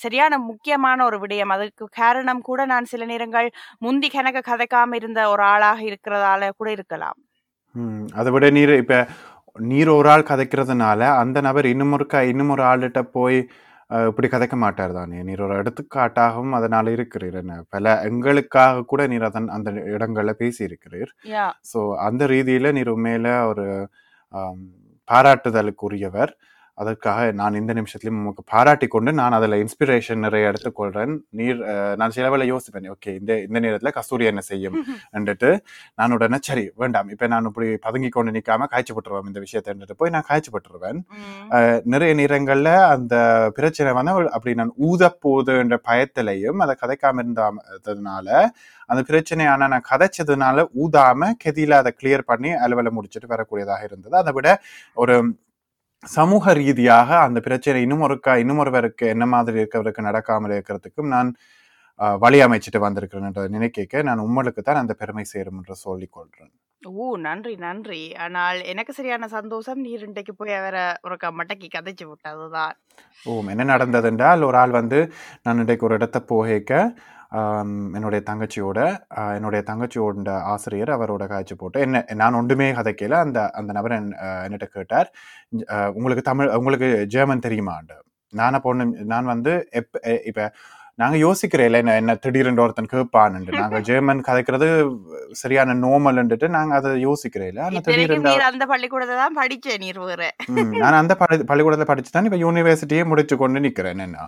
சரியான முக்கியமான ஒரு விடயம். அதுக்கு காரணம் கூட நான் சில நேரங்கள் முந்தி கணக்க கதைக்காம இருந்த ஒரு ஆளாக இருக்கிறதால கூட இருக்கலாம். அதை விட நீர் இப்ப நீர் ஒரு ஆள் கதைக்கிறதுனால அந்த நபர் இன்னும் ஒருக்கா இன்னும் ஒரு ஆள்கிட்ட போய் இப்படி கதைக்க மாட்டார் தானே? நீர் ஒரு எடுத்துக்காட்டாகவும் அதனால இருக்கிறீர் என்ன? பல எங்களுக்காக கூட நீர் அதன் அந்த இடங்கள்ல பேசி இருக்கிறீர் ஸோ அந்த ரீதியில நீர் உண்மையில ஒரு பாராட்டுதலுக்குரியவர். அதற்காக நான் இந்த நிமிஷத்துலயும் உங்களுக்கு பாராட்டி கொண்டு நான் அதுல இன்ஸ்பிரேஷன் நிறைய எடுத்துக்கொள்றேன். நீர் நான் சில யோசிப்பேன் ஓகே இந்த இந்த நேரத்துல கஸ்தூரி என்ன செய்யும். என்றுட்டு நான் உடனே சரி வேண்டாம். இப்ப நான் இப்படி பதுங்கி கொண்டு நிக்காம காய்ச்சி போட்டுருவேன் இந்த விஷயத்தை. போய் நான் காய்ச்சி போட்டுருவேன். நிறைய நேரங்கள்ல அந்த பிரச்சனை வந்து அப்படி நான் ஊத போகுதுன்ற பயத்திலையும் அதை கதைக்காம இருந்ததுனால அந்த பிரச்சனையான நான் கதைச்சதுனால ஊதாம கெதியில அதை கிளியர் பண்ணி அலுவலை முடிச்சுட்டு வரக்கூடியதாக இருந்தது. அதை விட ஒரு சமூக ரீதியாக அந்த பிரச்சனை இன்னும் ஒருக்கா இன்னும் ஒருவருக்கு என்ன மாதிரி இருக்கவருக்கு நடக்காமல் இருக்கிறதுக்கும் நான் வழி அமைச்சிட்டு வந்திருக்கிறேன் நினைக்க நான் உங்களுக்கு தான் அந்த பெருமை சேரும் என்று சொல்லிக் கொள்றேன். ஓ நன்றி நன்றி. ஆனால் எனக்கு சரியான சந்தோஷம் நீர் இன்றைக்கு போய் அவரை ஒரு மட்டைக்கு கதைச்சு விட்டதுதான். ஓ என்ன நடந்தது என்றால் ஒரு ஆள் வந்து நான் இன்றைக்கு ஒரு இடத்த போகேக்க என்னுடைய தங்கச்சியோட என்னுடைய தங்கச்சியோட ஆசிரியர் அவரோட காய்ச்சி போட்டு என்ன நான் ஒன்றுமே கதைக்கல. அந்த அந்த நபர் என்- ஆஹ், என்னிட்ட கேட்டார் உங்களுக்கு தமிழ் உங்களுக்கு ஜெர்மன் தெரியுமாண்டு நான் அப்போ ஒண்ணு- நான் வந்து எப்ப எ- இப்ப நாங்க யோசிக்கிறேன் என்ன என்ன திடீரென்று ஒருத்தன் கேட்பான்னு நாங்க ஜெர்மன் கதைக்கிறது சரியான நோமல்ன்றுட்டு நாங்க அதை யோசிக்கிறேன் திடீரென்று நீர் அந்த பள்ளிக்கூடத்தை தான் நான் அந்த பள்ளி பள்ளிக்கூடத்தில் படிச்சு தான் இப்ப யூனிவர்சிட்டியே முடிச்சு கொண்டு நிக்கிறேன் என்ன.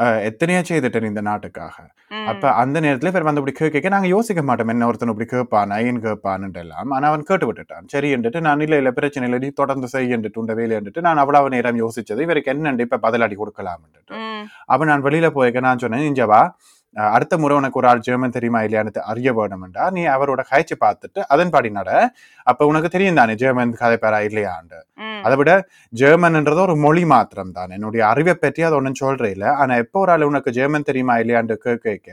ம், அஹ் எத்தனையோ செய்துட்டேன் இந்த நாட்டுக்காக. அப்ப அந்த நேரத்துல இவர் வந்து இப்படி கேட்க நாங்க யோசிக்க மாட்டோம் என்ன ஒருத்தன் இப்படி கேட்பான் ஏன் கேட்பான்ட்டு எல்லாம் ஆனா அவன் கேட்டு விட்டுட்டான். சரி என்றுட்டு நான் இல்ல இல்ல பிரச்சனை இல்லை நீ தொடர்ந்து செய்யண்டுட்டு உண்ட வேலையண்டுட்டு நான் அவ்வளவு நேரம் யோசிச்சது இவருக்கு என்னண்டு இப்ப பதிலடி கொடுக்கலாம்ன்ட்டு அப்ப நான் வெளியில போய்க்க நான் சொன்னேன் இங்க வா அஹ் அடுத்த முறை உனக்கு ஒரு ஆள் ஜெர்மன் தெரியுமா இல்லையான்னு அறிய வேணும்டா நீ அவரோட காய்ச்சி பார்த்துட்டு அதன்படி நட. அப்ப உனக்கு தெரியும் தானே ஜெர்மன் கதைப்பாரா இல்லையாண்டு. அதை விட ஜெர்மன்ன்றது ஒரு மொழி மாத்திரம் தான். என்னுடைய அறிவை பற்றி அது ஒன்றும் சொல்றே இல்ல ஆனா எப்போ ஒரு ஆள் உனக்கு ஜெர்மன் தெரியுமா இல்லையாண்டு கேட்க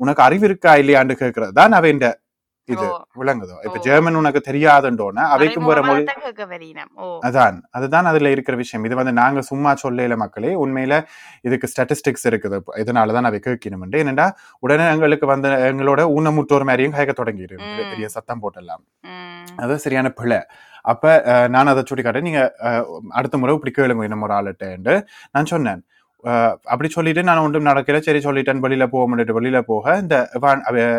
உனக்கு அறிவு இருக்கா இல்லையாண்டு கேட்கறது தான் அவன் இது விளங்குதோ இப்ப. ஜெர்மன் உனக்கு தெரியாதுன்றோன்னா அவைக்கும் வேற மொழி அதான் அதுதான் அதுல இருக்கிற விஷயம் இது வந்து நாங்க சும்மா சொல்லல மக்களே உண்மையில இதுக்கு ஸ்டாட்டிஸ்டிக்ஸ் இருக்குது இதனாலதான் அவை கேட்கணும் என்னடா உடனே எங்களுக்கு வந்து எங்களோட ஊனமுற்றோர் மாதிரியும் கேட்க தொடங்கிடு. பெரிய சத்தம் போட்டெல்லாம் அது சரியான பிழை அப்ப நான் அதை சுட்டி காட்டேன் நீங்க அடுத்த முறை இப்படி கேளுங்க இன்னும் ஒரு ஆளுட்டு நான் சொன்னேன் அப்படி சொல்லிட்டு நான் ஒன்றும் நடக்கல. சரி சொல்லிட்டேன். வெளியில போக முடியாது வெளியில போக இந்த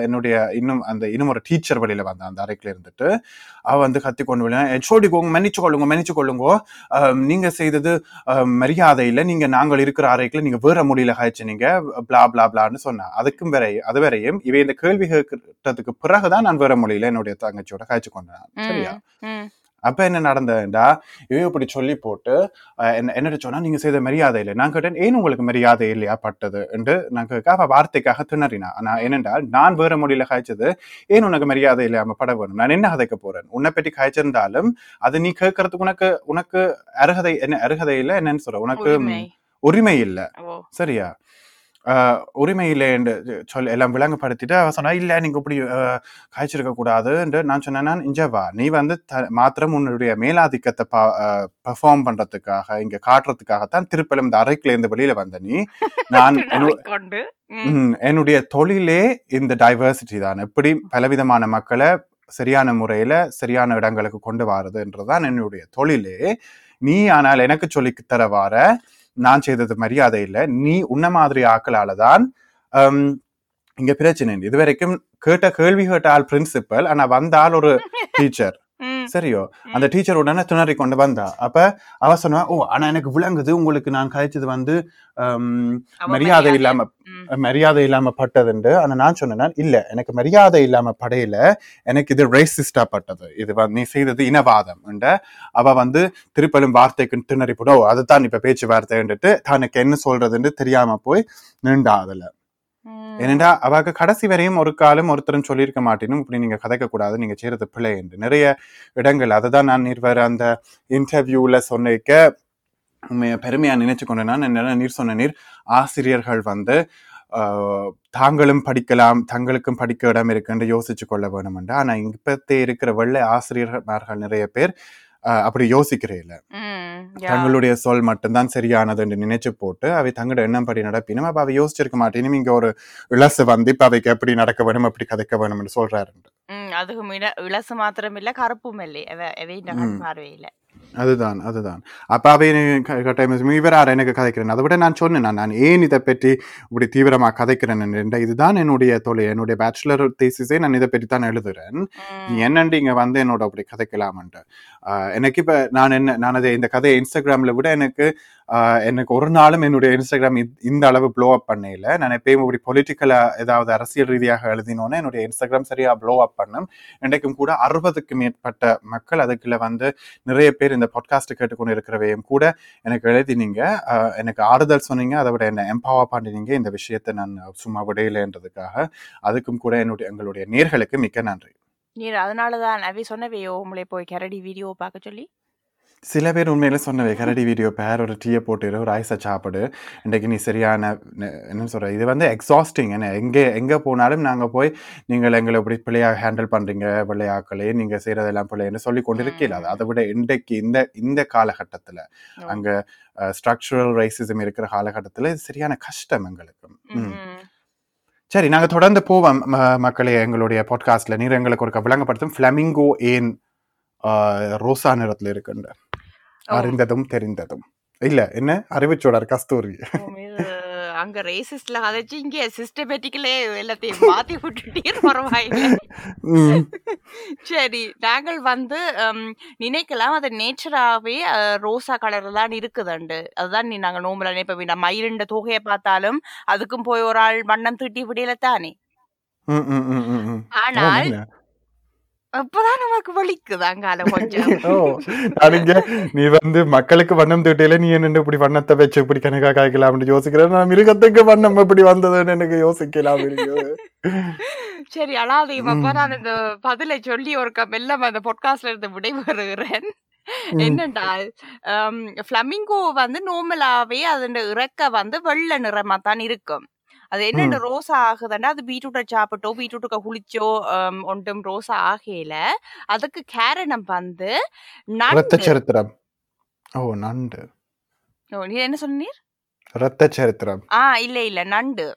என்னுடைய இன்னும் அந்த இன்னும் ஒரு டீச்சர் வெளியில வந்தான். அந்த அறைக்குள்ள இருந்துட்டு அவ வந்து கத்தி கொண்டு வெளியே சோடிக்கோங்க மன்னிச்சு கொள்ளுங்க மன்னிச்சு கொள்ளுங்க நீங்க செய்தது மரியாதை இல்லை. நீங்க நாங்கள் இருக்கிற அறைக்குள்ள நீங்க வேற மொழியில காய்ச்சி நீங்க பிளா பிளா பிளான்னு சொன்னா அதுக்கும் வேற அது வரையும் இவை இந்த கேள்வி கேட்கறதுக்கு பிறகுதான் நான் வேற மொழியில என்னுடைய தங்கச்சியோட காய்ச்சி கொண்டேன் சரியா? அப்ப என்ன நடந்ததுண்டா? இவ இப்படி சொல்லி போட்டு என்ன என்னட்டு சொன்னா நீங்க செய்த மரியாதை இல்லை நான் கேட்டேன் ஏன் உங்களுக்கு மரியாதை இல்லையா பட்டது? என்று நான் கேட்க வார்த்தைக்காக திணறினா. நான் என்னென்றால் நான் வேற மொழியில காய்ச்சது ஏன் உனக்கு மரியாதை இல்லாம பட வேணும்? நான் என்ன கதைக்க போறேன்? உன்னை பற்றி காய்ச்சிருந்தாலும் அது நீ கேட்கறதுக்கு உனக்கு உனக்கு அருகதை என்ன அருகதை இல்லை என்னன்னு சொல்ற உனக்கு உரிமை. இல்ல. சரியா? ஆஹ் உரிமை இல்லை என்று சொல் எல்லாம் விளங்கப்படுத்திட்டு அவ சொன்னா இல்ல நீங்க இப்படி காய்ச்சிருக்க கூடாது என்று நான் சொன்னேன். நான் இங்க வா நீ வந்து த- மாத்திரம் உன்னுடைய மேலாதிக்கத்தை பெர்ஃபார்ம் பண்றதுக்காக இங்க காட்டுறதுக்காகத்தான் திருப்பலம் இந்த அறைக்குள்ள இருந்து வெளியில வந்த நீ. நான் என்னுடைய தொழிலே இந்த டைவர்சிட்டி தான். எப்படி பலவிதமான மக்களை சரியான முறையில சரியான இடங்களுக்கு கொண்டு வாருதுன்றதுதான் என்னுடைய தொழிலே. நீ ஆனால் எனக்கு சொல்லி தர வார நான் செய்தது மரியாதை இல்லை நீ உன்ன மாதிரி ஆக்களால தான் ஹம், இங்க பிரச்சனை இல்லை. இது வரைக்கும் கேட்ட கேள்வி கேட்ட ஆள் பிரின்சிபல் ஆனா வந்தால் ஒரு டீச்சர் சரியோ? அந்த டீச்சர் உடனே திணறி கொண்டு வந்தா. அப்ப அவ சொன்னா ஓ ஆனா எனக்கு விளங்குது. உங்களுக்கு நான் கழிச்சது வந்து மரியாதை இல்லாம மரியாதை இல்லாம பட்டதுண்டு. ஆனா நான் சொன்னேன் இல்ல எனக்கு மரியாதை இல்லாம படையில. எனக்கு இது ரேசிஸ்டா பட்டது. இது நீ செய்தது இனவாதம். அவ வந்து திருப்பலும் வார்த்தைக்கு திணறி போட ஓ அதுதான் இப்ப பேச்சு வார்த்தைன்ட்டு தனக்கு என்ன சொல்றதுன்னு தெரியாம போய் நின்றா அதுல. ஏனென்றா அவாக்கு கடைசி வரையும் ஒரு காலம் ஒருத்தரும் சொல்லியிருக்க மாட்டேனும் இப்படி நீங்க கதைக்க கூடாது நீங்க செய்யறது பிழை என்று. நிறைய இடங்கள் அதுதான் நான் நீர் அந்த இன்டர்வியூல சொன்னிக்க உண்மைய பெருமையா நினைச்சு கொண்டேன் நான் என்னென்ன நீர் சொன்ன நீர் ஆசிரியர்கள் வந்து தாங்களும் படிக்கலாம் தங்களுக்கும் படிக்க இடம் இருக்குன்னு யோசிச்சு கொள்ள வேணும் என்று ஆனா இப்பத்தே இருக்கிற வெள்ளை ஆசிரியர்கள் நிறைய பேர் அப்படி யோசிக்கிறே இல்ல ம், யா. தங்களுடைய சொல் மட்டும்தான் சரியானது என்று நினைச்சு போட்டு அவை தங்களோட எண்ணம் படி நடப்பினும் அப்ப அவை யோசிச்சிருக்க மாட்டேனும் இங்க ஒரு இளசு வந்து இப்ப அவைக்கு எப்படி நடக்க வேணும் எப்படி கதைக்க வேணும் என்று சொல்றாரு இள- இளசு மாத்திரம் இல்ல கருப்பும் இல்லை. பார்வையில அதுதான் அதுதான். அப்போ அவை கட்டாயம் இவரார் எனக்கு கதைக்கிறேன். அதை விட நான் சொன்னேன் நான் நான் ஏன் இதை பற்றி இப்படி தீவிரமாக கதைக்கிறேன் என்ற? இதுதான் என்னுடைய தொழில் என்னுடைய பேச்சுலர் தேசிஸே நான் இதை பற்றி தான் எழுதுறேன். நீ என்னண்டு இங்கே வந்து என்னோட அப்படி கதைக்கலாமன்ட்டு. எனக்கு இப்போ நான் என்ன நான் அதை இந்த கதையை இன்ஸ்டாகிராமில் விட எனக்கு எனக்கு ஒரு நாளும் என்னுடைய இன்ஸ்டாகிராம் இந்த- அளவு ப்ளோ அப் பண்ணல நான் எப்பயும் இப்படி பொலிட்டிக்கலாக ஏதாவது அரசியல் ரீதியாக எழுதினோன்னே என்னுடைய இன்ஸ்டாகிராம் சரியா ப்ளோ அப் பண்ணும். இன்றைக்கும் கூட அறுபதுக்கு மேற்பட்ட மக்கள் அதுக்குள்ள வந்து நிறைய பேர் இந்த பாட்காஸ்ட் கேட்டுக்கொண்டு இருக்கிறவையும் கூட எனக்கு எழுதினீங்க. எனக்கு ஆறுதல் சொன்னீங்க. அதை விட என்ன எம்பவர் பண்ணினீங்க. இந்த விஷயத்தை நான் சும்மா விடையிலன்றதுக்காக. அதுக்கும் கூட என்னுடைய எங்களுடைய நேர்களுக்கு மிக்க நன்றி. நீர் அதனாலதான் நவி சொன்னவையோ உங்களை போய் கரடி வீடியோ பார்க்க சொல்லி சில பேர் உண்மையில சொன்னவே கரடி வீடியோ பேர் ஒரு டீயை போட்டுரு ஒரு ஐஸை சாப்பிடு இன்றைக்கு நீ சரியான என்ன சொல்ற இது வந்து எக்ஸாஸ்டிங் என்ன எங்கே எங்கே போனாலும் நாங்கள் போய் நீங்கள் எங்களை இப்படி பிள்ளையாக ஹேண்டில் பண்ணுறீங்க பிள்ளையாக்களே நீங்கள் செய்கிறதெல்லாம் பிள்ளைன்னு சொல்லி கொண்டு இருக்கீங்க ம். அதை விட இன்றைக்கு இந்த இந்த காலகட்டத்தில். அங்கே ஸ்ட்ரக்சரல் ரைசிசம் இருக்கிற காலகட்டத்தில் இது சரியான கஷ்டம் எங்களுக்கு. சரி நாங்கள் தொடர்ந்து போவோம் மக்களே எங்களுடைய பாட்காஸ்ட்ல நீர் எங்களுக்கு ஒரு விளங்கப்படுத்தும் ஃப்ளமிங்கோ ஏன் ரோசா நிறத்தில் இருக்கின்ற. அறிந்ததும் தெரிந்ததும். இல்ல என்ன? அறிவுச்சோடர் கஸ்தூரி. அங்க ரேசிஸ்ட்ல கதைச்சு இங்க சிஸ்டமேட்டிக்கலே எல்லாத்தையும் மாத்தி விட்டுட்டீர் பரவாயில்லை. சரி நாங்கள் வந்து நினைக்கலாம். அது நேச்சராகவே ரோசா கலர் தான் இருக்குதுண்டு. அதுதான் நீ நாங்கள் நோம்புல நினைப்போம் நம்ம மயிலிண்ட தொகையை பார்த்தாலும் அதுக்கும் போய் ஒரு ஆள் வண்ணம் தீட்டி விடையில தானே. ஆனால். அப்பதான் நமக்கு வலிக்குது அங்கால கொஞ்சம். ஓ நான் இங்க நீ வந்து மக்களுக்கு வண்ணம் தீட்டையில நீ என்ன இப்படி வண்ணத்தை வச்சு இப்படி கணக்கா காய்க்கலாம்னு யோசிக்கிறேன். நான் மிருகத்துக்கு வண்ணம் எப்படி வந்ததுன்னு எனக்கு யோசிக்கலாம். சரி அழாதையும் அப்ப. நான் இந்த பதிலை சொல்லி ஒரு மெல்ல அந்த பொட்காஸ்ட்ல இருந்து விடைபெறுகிறேன். என்னென்றால் ஃப்ளமிங்கோ வந்து நார்மலாவே அதோட இறக்க வந்து வெள்ளை நிறமா தான் இருக்கும். அது என்னென்ன ம். ரோசா ஆகுதுன்னா அது பீட்ரூட்டை சாப்பிட்டோ பீட்ரூட்டுக்கு குளிச்சோ ஒன்றும் ரோசா ஆகையில அதுக்கு காரணம் வந்து ரத்த சரித்திரம் ஓ நண்டு. ஓ, நீ என்ன சொன்னீர்? ரத்த சரித்திரம் ஆ இல்ல இல்ல நண்டு.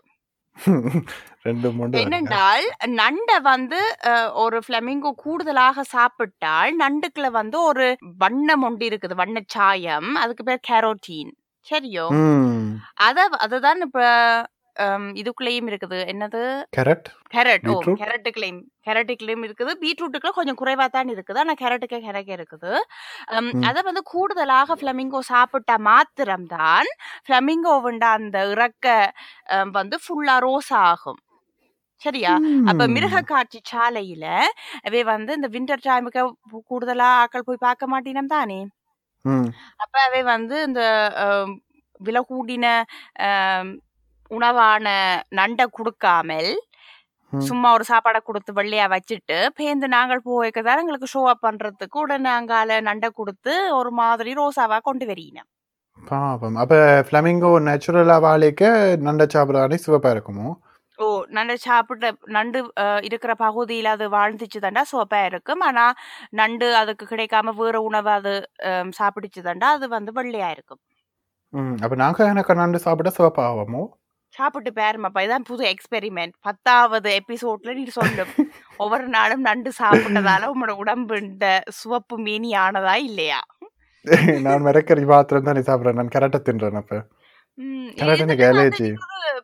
என்னென்றால் நண்டை வந்து ஒரு ஃப்ளமிங்கோ கூடுதலாக சாப்பிட்டால் நண்டுக்குள்ள வந்து ஒரு வண்ணம் ஒன்று இருக்குது வண்ண சாயம் அதுக்கு பேர் கேரோட்டீன். சரியோ? அத அதுதான் இப்ப இதுக்குள்ளேயும் இருக்குது. என்னது? கேரட் கேரட் ஓ கேரட்டுக்குள்ளேயும் கேரட்டுக்குள்ளேயும் இருக்குது. பீட்ரூட்டுக்குள்ள கொஞ்சம் குறைவா தான் இருக்குது. ஆனா கேரட்டுக்கு கேரக்கே இருக்குது. அதை வந்து கூடுதலாக ஃப்ளமிங்கோ சாப்பிட்டா மாத்திரம்தான் ஃப்ளமிங்கோவுண்ட அந்த இறக்க வந்து ஃபுல்லா ரோஸ் ஆகும். சரியா? அப்ப மிருக காட்சி சாலையில அவை வந்து இந்த விண்டர் டைமுக்கு கூடுதலா ஆட்கள் போய் பார்க்க மாட்டினம் தானே? அப்ப அவை வந்து இந்த விலை கூடின உணவான நண்டை கொடுக்காமல் சும்மா ஒரு சாப்பாடை கொடுத்து வெள்ளையா வச்சுட்டு பேந்து நாங்கள் போய்க்க தான் எங்களுக்கு ஷோ அப் பண்றதுக்கு உடனே அங்கால நண்டை கொடுத்து ஒரு மாதிரி ரோசாவா கொண்டு வரீங்க பாவம். அப்ப ஃப்ளமிங்கோ நேச்சுரலா வாழைக்க நண்டை சாப்பிடானே சிவப்பா இருக்குமோ? ஓ நண்டு சாப்பிட்ட நண்டு இருக்கிற பகுதியில் அது வாழ்ந்துச்சு தாண்டா சோப்பா இருக்கும். ஆனா நண்டு அதுக்கு கிடைக்காம வேற உணவு அது சாப்பிடுச்சு தாண்டா அது வந்து வெள்ளையா இருக்கும். ம். அப்ப நாங்க எனக்கு நண்டு சாப்பிட சிவப்பாகுமோ? சாப்பிட்டு பாருமாப்பா இதான் புது எக்ஸ்பெரிமெண்ட் பத்தாவது எபிசோட்ல நீ சொல்லும் ஒவ்வொரு நாளும் நண்டு சாப்பிட்டதால உங்களோட உடம்பு இந்த சிவப்பு மீனி ஆனதா இல்லையா? நான் மிரக்கறி மாத்திரம் தான் சாப்பிடுறேன் நான் கரெக்டா தின்றேன் அப்ப.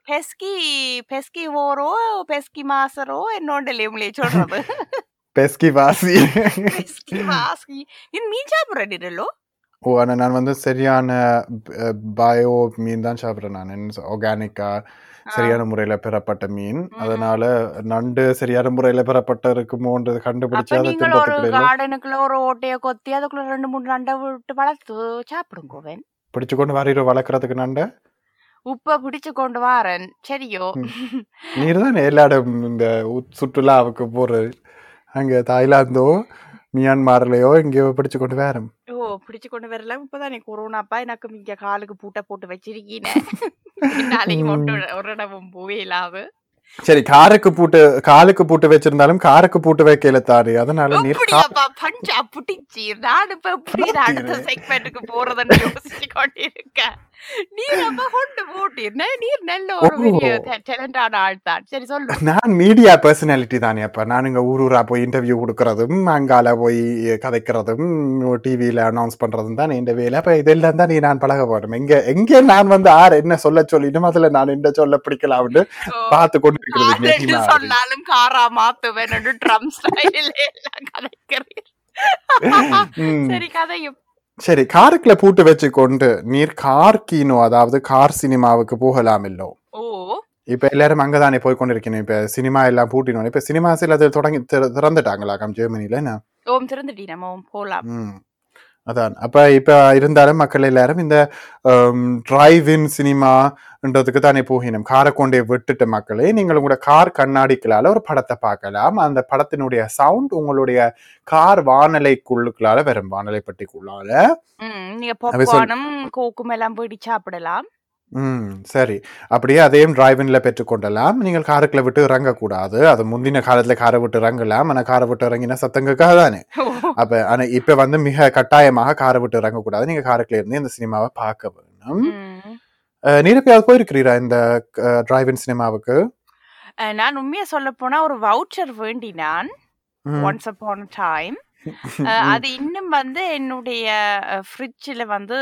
பெஸ்கி பெஸ்கி ஓரோ பெஸ்கி மாசரோ என்னோட லேம்லே சொல்றது. பெஸ்கி வாசி. பெஸ்கி இது மீன் சாப்பிட்றீங்களோ ஓ நான் வந்து சரியான பயோ மீன் தான் சாப்பிடுறேன் நான். ஆர்கானிக்கா சரியான முறையில பெறப்பட்ட மீன். அதனால நண்டு சரியான முறையில பெறப்பட்ட இருக்குமோன்றது கண்டுபிடிச்சு அதை இடையில கார்டனுக்குள்ள ஒரு ஓட்டைய கொத்தி அதுக்குள்ள ரெண்டு மூணு நண்டை விட்டு வளர்த்து சாப்பிடுங்கோவன் பிடிச்சு கொண்டு வரையிற வளர்க்கறதுக்கு நண்டை? உப்ப பிடிச்சு கொண்டு வாரன். சரியோ? நீர் தான் எல்லா இடம் இந்த சுற்றுலாவுக்கு போறது அங்க தாய்லாந்தோ மியான்மார்லயோ எங்கேயோ பிடிச்சு கொண்டு வேறும் ஓ பிடிச்சு கொண்டு வரல இப்பதான் நீ கொரோனாப்பா எனக்கு இங்க காலுக்கு பூட்டை போட்டு வச்சிருக்கீங்க நாளைக்கு மட்டும் ஒரு இடமும் போவே இல்லாது சரி காருக்கு பூட்டு காலுக்கு பூட்டு வச்சிருந்தாலும் காருக்கு பூட்டு வைக்கல தாரு அதனால நீர் பஞ்சா புட்டிச்சு. நான் இப்ப எப்படி அடுத்த செக்மெண்ட்டுக்கு போறதுன்னு யோசிச்சு கொண்டிருக்கேன். நீர் அப்ப கொண்டு போட்டீர் நீர் நல்ல ஒரு ஓ. பெரிய டேலண்டான ஆள் தான் சரி சொல்லு நான் மீடியா பர்சனாலிட்டி தானே அப்ப நான் இங்க ஊர் ஊரா போய் இன்டர்வியூ கொடுக்கறதும் அங்கால போய் கதைக்கிறதும் டிவியில அனௌன்ஸ் பண்றதும் தான் இந்த வேலை அப்ப இதெல்லாம் தான் நீ நான் பழக போறேன் எங்க எங்க நான் வந்து ஆர் என்ன சொல்ல சொல்லிடும் அதுல நான் என்ன சொல்ல பிடிக்கலாம்னு பார்த்து கொண்டு இருக்கிறது. சொன்னாலும் காரா மாத்துவேன் ட்ரம் கதைக்கிறீர் ம். சரி கதையும் சரி காருக்குள்ள பூட்டு வச்சு கொண்டு நீர் கார் கீனோ அதாவது கார் சினிமாவுக்கு போகலாம் இல்லோ இப்ப எல்லாரும் அங்கதானே போய் கொண்டிருக்கணும் இப்ப சினிமா எல்லாம் பூட்டினோம் இப்ப சினிமா சில தொடங்கி திற- திறந்துட்டாங்களாக்காம் ஜெர்மனில என்ன? ஓம் திறந்துட்டி நம்ம ஓம் போலாம். அதான். அப்ப இப்ப இருந்தாலும் மக்கள் எல்லாரும் இந்த டிரைவ் இன் சினிமான்றதுக்கு தானே போகினோம் காரை கொண்டே விட்டுட்ட மக்களே நீங்கள் உங்களோட கார் கண்ணாடிக்களால ஒரு படத்தை பார்க்கலாம். அந்த படத்தினுடைய சவுண்ட் உங்களுடைய கார் வானலைக்குள்ளுக்குள்ளால வரும் வானலை பெட்டிக்குள்ளால கோக்கும் எல்லாம் போயிட்டு சாப்பிடலாம். ம் சரி. அப்படியே அதையும் டிரைவின்ல பெற்றுக்கொள்ளலாம் நீங்கள் காருக்குள்ள விட்டு இறங்கக்கூடாது. அது முந்தின காலத்துல காரை விட்டு இறங்கலாம். ஆனா காரை விட்டு இறங்கினா சத்தங்கக்காக தானே? அப்ப ஆனா இப்ப வந்து மிக கட்டாயமாக காரை விட்டு இறங்கக்கூடாது. நீங்க காருக்குள்ள இருந்து இந்த சினிமாவை பார்க்க வேணும். ம். எப்பயாவது போயிருக்கிறீரா இந்த டிரைவின் சினிமாவுக்கு? நான் உண்மையா சொல்ல போனா ஒரு வவுச்சர் வேண்டினான் ம். ஒன்ஸ் அப்பான் டைம் அது இன்னும் வந்து என்னுடைய ஃப்ரிட்ஜில் வந்து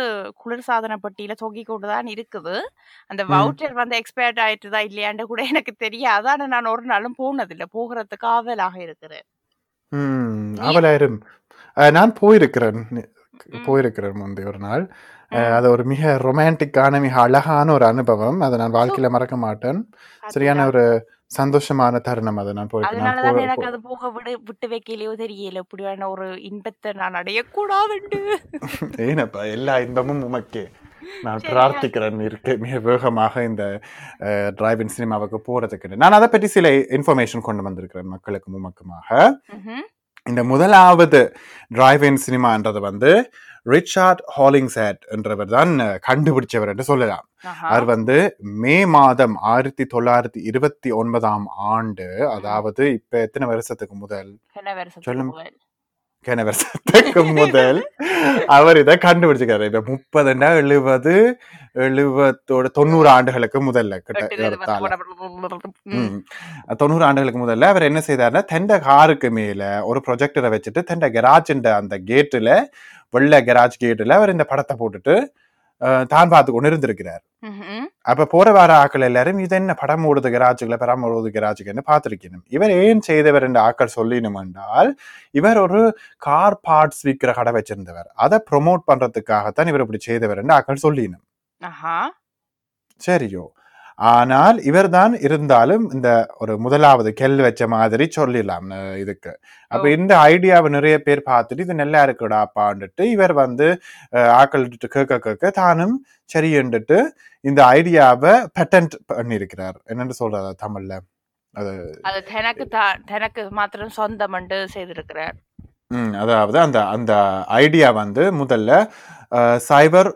குளிர்சாதன பெட்டியில தொங்கி கொண்டு தான் இருக்குது. அந்த. வவுச்சர் வந்து எக்ஸ்பயர்ட் ஆயிட்டுதா இல்லையான்னு கூட எனக்கு தெரியாது. ஆனா நான் ஒரு நாளும் போனதில்லை. போகிறதுக்கு ஆவலாக இருக்கிறேன். ம், நீ- அவளாயிரும் அஹ், நான் போயிருக்கிறேன். போயிருக்கிறேன் முந்தைய ஒரு நாள். அது ஒரு மிக ரொமான்டிக்கான மிக அழகான ஒரு அனுபவம். அதை நான் வாழ்க்கையில மறக்க மாட்டேன். சரியான. ஒரு சந்தோஷமான தருணம் அதை. நான் நான் அதனாலதான் எனக்கு அது போக விடு விட்டு வைக்கலையோ தெரியல. இப்படியான ஒரு இன்பத்தை நான் அடையக்கூடாதுண்டு ஏனப்பா எல்லா இன்பமும் உமக்கே. நான்? பிரார்த்திக்கிறேன் இருக்கு. மிக வேகமாக இந்த டிரைவின் சினிமாவுக்கு போறதுக்கு. நான் அதை பற்றி சில இன்ஃபர்மேஷன் கொண்டு வந்திருக்கிறேன் மக்களுக்கு உமக்குமாக. இந்த முதலாவது டிரைவின் சினிமான்றது வந்து ரிச்சார்ட் ஹாலிங்ஸேட் என்றவர் தான் கண்டுபிடிச்சவர் என்று சொல்லலாம். அவர் வந்து மே மாதம் ஆயிரத்தி தொள்ளாயிரத்தி இருபத்தி ஒன்பதாம் ஆண்டு அதாவது இப்ப எத்தனை வருஷத்துக்கு முதல்? சொல்லுங்க. வருஷத்துக்கு முதல். அவர் இதை கண்டுபிடிச்சிருக்காரு. இப்ப முப்பதுண்டா எழுபது எழுபத்தோட தொண்ணூறு ஆண்டுகளுக்கு முதல்ல கிட்ட. தொண்ணூறு ஆண்டுகளுக்கு முதல்ல அவர் என்ன செய்தாருன்னா தெண்ட காருக்கு மேல ஒரு ப்ரொஜெக்டரை வச்சுட்டு தெண்ட கெராஜ்ன்ற அந்த கேட்டுல வெள்ளை கெராஜ் கேட்டுல அவர் இந்த படத்தை போட்டுட்டு தான் பார்த்து கொண்டு இருந்திருக்கிறார். அப்ப போற வார ஆக்கள் எல்லாரும் இது என்ன படம் ஓடுது கராஜுகளை படம் ஓடுது கராஜுக்குன்னு பார்த்திருக்கணும். இவர் ஏன் செய்தவர் என்று ஆக்கள் சொல்லினும் என்றால் இவர் ஒரு கார் பார்ட்ஸ் விற்கிற கடை வச்சிருந்தவர். அதை ப்ரொமோட் பண்றதுக்காகத்தான் இவர் இப்படி செய்தவர் என்று ஆக்கள் சொல்லினும். சரியோ. ஆனால் இவர்தான் இருந்தாலும் இந்த ஒரு முதலாவது கெல் வச்ச மாதிரி சொல்லிடலாம் இதுக்கு. அப்ப. இந்த ஐடியாவை நிறைய பேர் பார்த்துட்டு இது நல்லா இருக்குடாப்பான்ட்டு இவர் வந்து அஹ், ஆக்கள்கிட்ட கேட்க கேட்க தானும் சரின்னுட்டு இந்த ஐடியாவை பேட்டன்ட் பண்ணியிருக்கிறார். என்னன்னு சொல்றாரு தமிழ்ல? அது அது தனக்கு தான் தனக்கு மாத்திரம் சொந்தமண்டு செய்திருக்கிறார். அதாவது அந்த அந்த ஐடியா வந்து முதல்ல சைபர்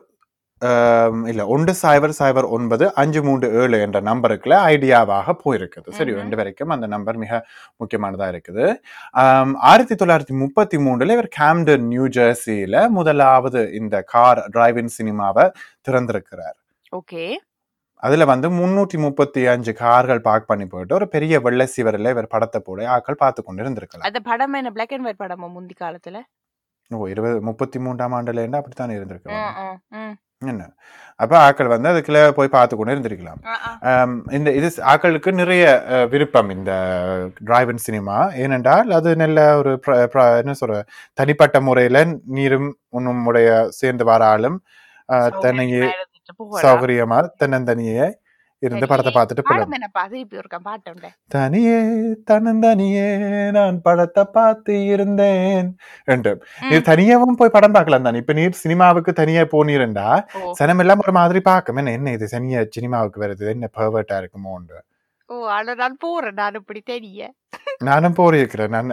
இல்ல ஒன்று சைபர் சைபர் ஒன்பது அஞ்சு மூன்று ஏழு என்ற நம்பருக்குள்ள ஐடியாவாக போயிருக்குது. சரி. ரெண்டு வரைக்கும் அந்த நம்பர் மிக முக்கியமானதா இருக்குது. ஆயிரத்தி தொள்ளாயிரத்தி முப்பத்தி மூணுல இவர் கேம்டன் நியூ ஜெர்சியில முதலாவது இந்த கார் டிரைவின் சினிமாவை திறந்திருக்கிறார். ஓகே. அதுல வந்து முன்னூற்றி முப்பத்தி அஞ்சு கார்கள் பார்க் பண்ணி போயிட்டு ஒரு பெரிய வெள்ளை சிவரில் இவர் படத்தை போட ஆட்கள் பார்த்து கொண்டு இருந்திருக்கலாம் அந்த படம் என்ன பிளாக் அண்ட் ஒயிட் படமா முந்தி காலத்துல? ஓ இருபது முப்பத்தி மூன்றாம் ஆண்டுல இருந்து அப்படித்தானே இருந்திருக்கு. என்ன? அப்ப ஆக்கள் வந்து அதுக்குள்ள போய் பார்த்து கொண்டு இருந்திருக்கலாம் இந்த இது ஆக்களுக்கு நிறைய விருப்பம் இந்த டிரைவன் சினிமா. ஏனென்றால் அது நல்ல ஒரு என்ன சொல்ற தனிப்பட்ட முறையில நீரும் உன்னும் உடைய சேர்ந்து வர ஆளும் தன்னையே சௌகரியமா இருந்துட்டு போகலாம். சௌகரியமா தன்னந்தனியே இருந்து. படத்தை பார்த்துட்டு தனியே தன்னந்தனியே நான் படத்தை பார்த்து இருந்தேன் என்று. நீர் தனியாவும் போய் படம் பார்க்கலாம் தானே? இப்ப நீர் சினிமாவுக்கு தனியா போனீருண்டா சனம் எல்லாம் ஒரு மாதிரி பார்க்கும். என்ன என்ன இது? சனியா சினிமாவுக்கு வருது? என்ன பர்வர்ட்டா இருக்குமோன்று ஓ ஆனா நான் போறேன். நான் இப்படி தெரிய. நானும் போயிருக்கிறேன் நான்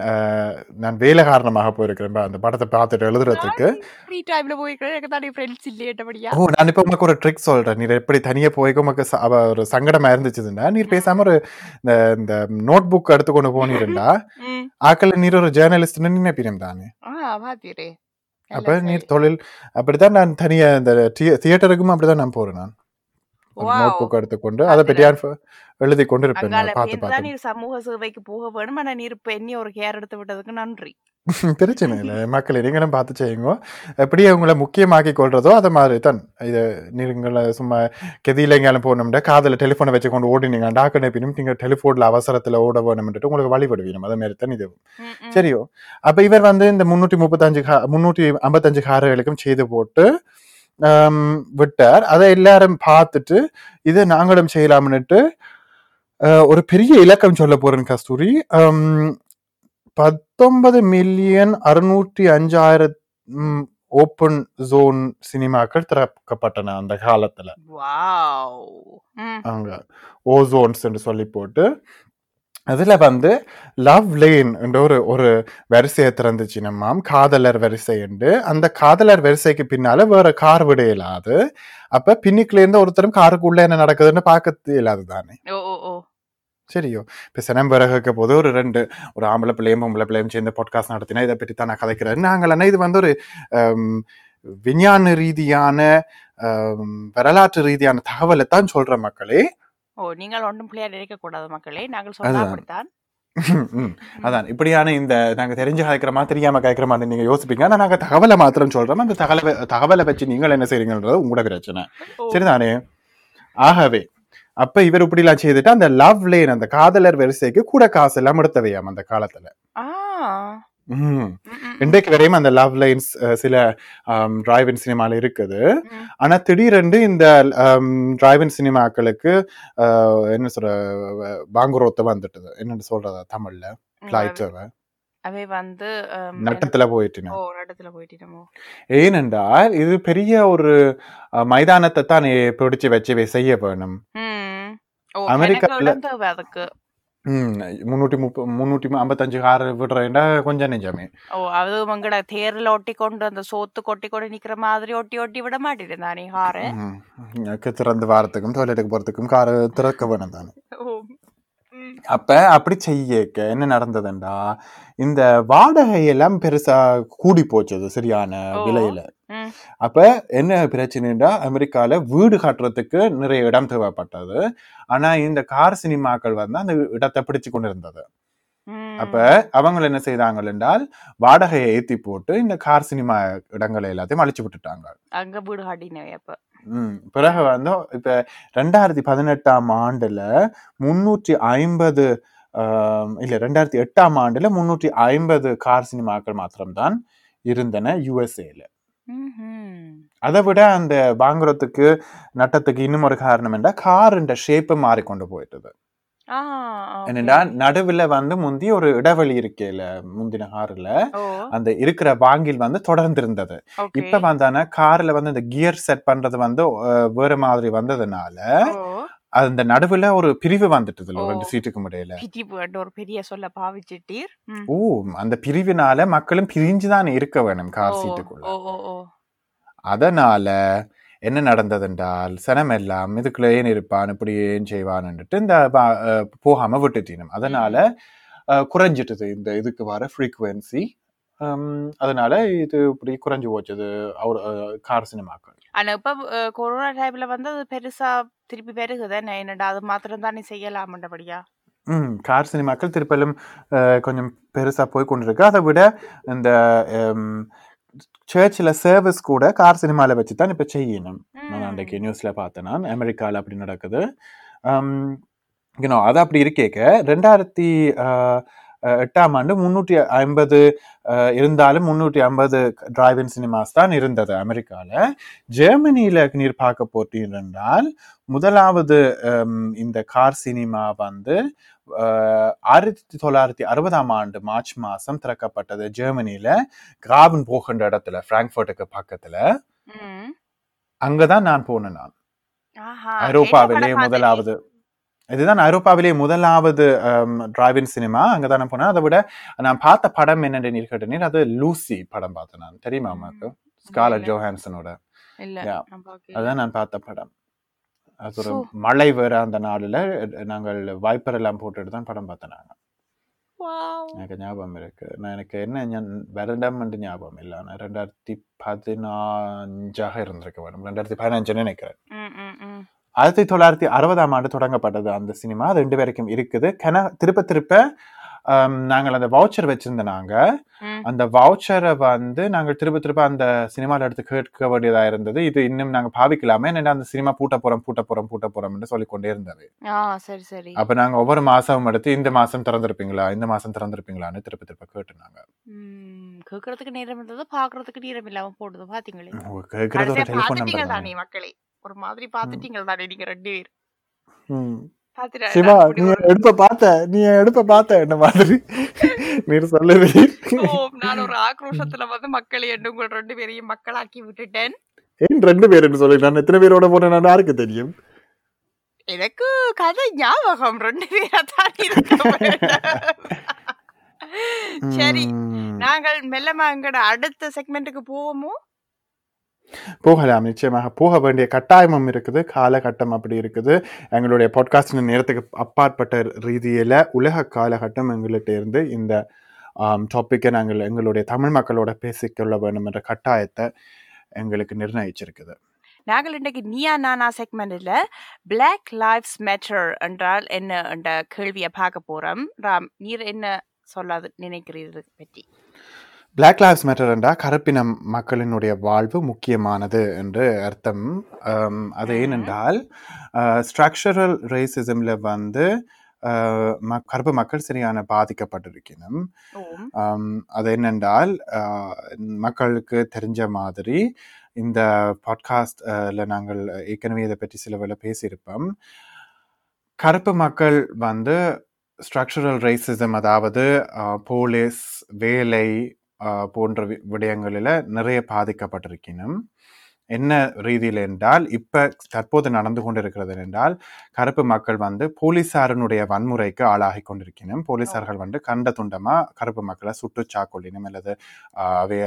நான் வேலை காரணமாக போயிருக்கிறேன். அந்த படத்தை பார்த்துட்டு எழுதுறதுக்கு. ஃப்ரீ டைம்ல போயிருக்கேன் எனக்கு தானே ஃப்ரெண்ட்ஸ் இல்லையட்டபடியா ஓ நான் இப்ப உனக்கு ஒரு ட்ரிக் சொல்றேன். நீர் எப்படி தனியா போய்க்க அவ ஒரு சங்கடமா இருந்துச்சுன்னா நீர் பேசாம ஒரு இந்த இந்த நோட் புக் எடுத்து கொண்டு போனீருண்டா ம். ஆக்கள் நீர் ஒரு ஜேர்னலிஸ்ட்னு நினைப்பினம் தானே? அப்ப. நீர் தொழில் அப்படித்தான் நான் தனியா இந்த தியே- தியேட்டருக்கும் அப்படிதான் நான் போறேன் நான். நோட் புக் எடுத்துக்கொண்டு அதை பற்றி யார் எழுதி கொண்டு இருப்பேன் பார்த்து பார்த்து. நீர் சமூக சேவைக்கு போக வேணும்? ஆனா நீர் இப்ப என்னி ஒரு கேர் எடுத்து விட்டதுக்கு நன்றி. பிரச்சனை இல்லை. மக்களை நீங்களும் பார்த்து செய்யுங்க. எப்படி உங்களை முக்கியமாக்கி கொள்றதோ அதை மாதிரி தான். இது நீங்களை சும்மா கெதியில எங்கேயாலும் போகணும்னா காதில் டெலிஃபோனை வச்சு கொண்டு ஓடினீங்க. டாக்கு பின்னும் நீங்கள் டெலிஃபோனில் அவசரத்தில் ஓட வேணும்ன்ட்டு உங்களுக்கு வழிபடுவீங்க அதே மாதிரி தான் இது. சரியோ. அப்ப இவர் வந்து இந்த முன்னூற்றி முப்பத்தஞ்சு முன்னூற்றி ஐம்பத்தஞ்சு கார்களுக்கும் செய்து போட்டு விட்டார். அதை எல்லாரும் பார்த்துட்டு இதை நாங்களும் செய்யலாம்னுட்டு ஒரு பெரிய இலக்கம் சொல்ல போறேன் கஸ்தூரி. பத்தொன்பது மில்லியன் அறுநூற்றி அஞ்சாயிரம் ஓப்பன் ஜோன் சினிமாக்கள் திறக்கப்பட்டன அந்த காலத்துல. வாவ். ம். அங்க ஓசோன்ஸ் என்று சொல்லி போட்டு அதுல வந்து லவ் லேன் என்ற ஒரு ஒரு வரிசையை திறந்துச்சு. நம்மாம் காதலர் வரிசை என்று. அந்த காதலர் வரிசைக்கு பின்னால வேற கார் விட இயலாது. அப்ப பின்னிக்குள்ள இருந்து ஒருத்தரும் காருக்குள்ள என்ன நடக்குதுன்னு பார்க்க இயலாது தானே. ஓ ஓ ஓ. சரியோ. இப்ப சினம் பிறகுக்க போது ஒரு ரெண்டு ஒரு ஆம்பளை பிள்ளையும் பொம்பளை பிள்ளையும் சேர்ந்து பாட்காஸ்ட் நடத்தினா இதை பற்றி தான் நான் கதைக்கிறேன். நாங்கள் என்ன இது வந்து ஒரு விஞ்ஞான ரீதியான வரலாற்று ரீதியான தகவலை தான் சொல்ற மக்களே. ஓ நீங்கள் ஒன்றும் பிள்ளையா நினைக்க கூடாது மக்களே. நாங்கள் சொன்னா. அப்படித்தான். அதான். இப்படியான இந்த நாங்க தெரிஞ்சு கதைக்கிறோமா தெரியாம கதைக்கிறோமான்னு நீங்க யோசிப்பீங்க. ஆனா நாங்க தகவலை மாத்திரம் சொல்றோம். அந்த தகவலை தகவலை வச்சு நீங்கள் என்ன செய்றீங்கன்றது உங்களோட பிரச்சனை. சரிதானே? ஆகவே அப்ப இவர் இப்படிலாம் செய்துட்டு அந்த லவ் லேன் அந்த காதலர் வரிசைக்கு கூட காசு எல்லாம் எடுத்தவையாம் அந்த காலத்துல. இன்றைக்கு வரையும் அந்த லவ் லைன்ஸ் சில டிரைவின் சினிமால இருக்குது. ஆனா திடீரென்று இந்த டிரைவின் சினிமாக்களுக்கு என்ன சொல்ற பாங்குரோத்த வந்துட்டது. என்னன்னு சொல்றதா தமிழ்ல? ஃபிளைட் அவை வந்து நட்டத்துல போயிட்டுனா? ஓ இடத்துல போயிட்டோமோ ஏனென்றால் இது பெரிய ஒரு மைதானத்தை தான் பிடிச்சு வச்சு செய்ய வேணும். அமெரிக்கால- ம், முன்னூற்றி முப்ப முன்னூற்றி ஐம்பத்தஞ்சு கார் விடுறேன்டா கொஞ்சம் நெஞ்சமே ஓ அது உங்களோட தேர்ல ஒட்டி கொண்டு அந்த சோத்து கொட்டி கொண்டு நிக்கிற மாதிரி ஒட்டி ஒட்டி விட மாட்டேன் தானே ஹாரு ம், எனக்கு திறந்து வாரத்துக்கும் டாய்லெட்டுக்கு போறதுக்கும் கார் திறக்க வேணும் தானே ஓ ம். அப்ப அப்படி செய்யக்க என்ன நடந்ததுண்டா? இந்த வாடகை எல்லாம் பெருசா கூடி போச்சது சரியான. விலையில. அப்ப என்ன பிரச்சனைடா அமெரிக்கால வீடு கட்டுறதுக்கு நிறைய இடம் தேவைப்பட்டது. ஆனா இந்த கார் சினிமாக்கள் வந்து அந்த இடத்தை பிடிச்சு கொண்டு இருந்தது ம். அப்ப அவங்க என்ன செய்தாங்க என்றால் வாடகையை ஏத்தி போட்டு இந்த கார் சினிமா இடங்களை எல்லாத்தையும் அழிச்சு விட்டுட்டாங்க. அங்க வீடு பிறகு வந்து இப்ப ரெண்டாயிரத்தி பதினெட்டாம் ஆண்டுல முன்னூற்றி ஐம்பது இல்ல ரெண்டாயிரத்தி எட்டாம் ஆண்டுல முன்னூற்றி ஐம்பது கார் சினிமாக்கள் மாத்திரம்தான் இருந்தன யுஎஸ்ஏல. அதை விட அந்த வாங்குறதுக்கு நட்டத்துக்கு இன்னும் ஒரு காரணம் என்ன கார் ஷேப்பை மாறிக்கொண்டு போயிட்டது. என்னடா நடுவுல வந்து முந்தி ஒரு இடைவெளி இருக்கேல முந்தின கார்ல அந்த இருக்கிற வாங்கில் வந்து தொடர்ந்து இருந்தது இப்ப வந்தானா கார்ல வந்து இந்த கியர் செட் பண்றது வந்து வேற மாதிரி வந்ததுனால அந்த நடுவுல ஒரு பிரிவு வந்துட்டுது. ரெண்டு சீட்டுக்கு இடையில பிடிப்பு ஒரு பெரிய சொல்ல பாவிச்சிட்டீர். ஓ அந்த பிரிவினால மக்களும் பிரிஞ்சுதான் இருக்க வேணும் கார் சீட்டுக்குள்ள. அதனால என்ன நடந்ததென்றால் சனம் எல்லாம் இதுக்குள்ள ஏன் இருப்பான் இப்படி ஏன் செய்வான்னுட்டு இந்த வா- அஹ் போகாம விட்டுட்டினும். அதனால குறைஞ்சிட்டது இந்த இதுக்கு வர ஃப்ரீக்குவென்சி அதனால இது இப்படி குறைஞ்சு போச்சது அவர் கார் சினிமாக்கள். ஆனா இப்ப கொரோனா டைம்ல வந்து அது பெருசா திருப்பி பெருகுதானே என்னடா அது மாத்திரம் தான் நீ செய்யலாமன்றபடியா? ம் கார் சினிமாக்கள் திருப்பலும் கொஞ்சம் பெருசா போய் கொண்டிருக்கு அதை விட இந்த சர்ச்சில் சர்வீஸ் கூட கார் சினிமாவில் வச்சு தான் இப்போ செய்யணும். நான் அன்றைக்கு நியூஸ்ல பார்த்தேன் நான். அமெரிக்காவில் அப்படி நடக்குது. யூனோ அது அப்படி இருக்கேக்க. ரெண்டாயிரத்தி எட்டாம் ஆண்டு முன்னூற்றி ஐம்பது இருந்தாலும் முன்னூற்றி ஐம்பது டிரைவின் சினிமாஸ் தான் இருந்தது அமெரிக்காவில் ஜெர்மனியில் நீர் பார்க்க போட்டீர்கள் முதலாவது இந்த கார் சினிமா வந்து ஆயிரத்தி தொள்ளாயிரத்தி அறுபதாம் ஆண்டு மார்ச் மாசம் திறக்கப்பட்டது ஜெர்மனியில கிராபன் போகின்ற இடத்துல பிராங்க்ஃபர்ட்டுக்கு பக்கத்துல. அங்கதான் நான் போனேன் நான். ஐரோப்பாவிலே முதலாவது இதுதான் ஐரோப்பாவிலே முதலாவது டிரைவின் சினிமா அங்கதான் நான் போனேன். அதை விட நான் பார்த்த படம் என்னென்று நீர் அது லூசி படம் பார்த்தேன் நான். தெரியுமா அம்மாக்கு ஸ்காலர் இல்ல. ஜோஹான்சனோட. நான். அதுதான் நான் பார்த்த படம். அது ஒரு. மழை வேற அந்த நாடுல நாங்கள் வைப்பர் எல்லாம் போட்டுட்டு தான் படம் பார்த்தேன் நாங்க. Oh wow. எனக்கு ஞாபகம் இருக்கு. நான் எனக்கு என்ன வருடம் என்று ஞாபகம் இல்லை. ஆனால் ரெண்டாயிரத்தி பதினஞ்சாக இருந்திருக்க வேணும் ரெண்டாயிரத்தி பதினஞ்சுன்னு நினைக்கிறேன். ஆயிரத்தி தொள்ளாயிரத்தி அறுபதாம் ஆண்டு தொடங்கப்பட்டது அந்த சினிமா. அது ரெண்டு வரைக்கும் இருக்குது. கன திருப்ப திருப்ப நாங்கள் அந்த வவுச்சர் வச்சிருந்த நாங்க. ம். அந்த வவுச்சரை வந்து நாங்கள் திருப்ப திருப்ப அந்த சினிமாவில் எடுத்து கேட்க வேண்டியதா இருந்தது. இது இன்னும் நாங்க பாவிக்கலாமே. என்ன அந்த சினிமா பூட்ட போறோம் பூட்ட போறோம் பூட்ட போறோம்னு சொல்லிக் கொண்டே இருந்தது. ஆ சரி சரி. அப்ப நாங்க ஒவ்வொரு மாசமும் எடுத்து இந்த மாசம் திறந்திருப்பீங்களா இந்த மாசம் திறந்திருப்பீங்களான்னு திருப்ப திருப்ப கேட்டுனாங்க கேட்கறதுக்கு நேரம் இருந்தது பாக்குறதுக்கு நேரம் இல்லாம போடுது பாத்தீங்களே. உங்க கேட்கறது ஒரு டெலிஃபோன் நம்பர் மக்களே. ஒரு மாதிரி பாத்துட்டீங்க தானே நீங்க ரெண்டு பேர் சிவா நான் நீ எடுப்ப பார்த்த நீ எடுப்ப பார்த்த என்ன மாதிரி? நீர் சொல்லுது ஓ நான் ஒரு ஆக்ரோஷத்துல வந்து மக்களை எண்ணு உங்கள் ரெண்டு பேரையும் மக்களாக்கி விட்டுட்டேன். ஏன் ரெண்டு பேருன்னு சொல்லி நான் எத்தனை பேரோட போனேன் யாருக்கு தெரியும்? எனக்கு கதை ஞாபகம் ரெண்டு பேரா தான். சரி நாங்கள் மெல்லமா எங்கட அடுத்த செக்மெண்ட்டுக்கு போவோமோ? போகலாம் நிச்சயமாக. போக வேண்டிய கட்டாயமும் இருக்குது. காலகட்டம் அப்படி இருக்குது. எங்களுடைய பாட்காஸ்டின் நேரத்துக்கு அப்பாற்பட்ட ரீதியில் உலக காலகட்டம் எங்கள்கிட்ட இருந்து இந்த டாப்பிக்கை நாங்கள் எங்களுடைய தமிழ் மக்களோட பேசிக்கொள்ள வேண்டும் என்ற கட்டாயத்தை எங்களுக்கு நிர்ணயிச்சிருக்குது. நாங்கள் இன்றைக்கு Neeya Naana செக்மெண்டில் black lives matter என்றால் என்ன என்ற கேள்வியை பார்க்க போகிறோம் ராம் நீர் என்ன சொல்லாது நினைக்கிறீர்கள் பற்றி? பிளாக் லைவ்ஸ் மேட்டர் என்றால் கருப்பின மக்களினுடைய வாழ்வு முக்கியமானது என்று அர்த்தம். அது. ஏனென்றால் ஸ்ட்ரக்சரல் ரேசிசம்ல வந்து கருப்பு மக்கள் சரியான பாதிக்கப்பட்டிருக்கணும் அது என்னென்றால் மக்களுக்கு தெரிஞ்ச மாதிரி இந்த பாட்காஸ்ட்ல நாங்கள் ஏற்கனவே இதை பற்றி சில வேளை பேசியிருப்போம். கருப்பு மக்கள் வந்து ஸ்ட்ரக்சரல் ரேசிசம் அதாவது போலீஸ் வேலை போன்ற விடயங்களில் நிறைய பாதிக்கப்பட்டிருக்கணும் என்ன ரீதியில் என்றால் இப்ப தற்போது நடந்து கொண்டிருக்கிறது என்றால் கருப்பு மக்கள் வந்து போலீசாரனுடைய வன்முறைக்கு ஆளாகி கொண்டிருக்கணும் போலீசார்கள் வந்து கண்ட துண்டமா கருப்பு மக்களை சுட்டு சாக்கொள்ளினும் அல்லது அவைய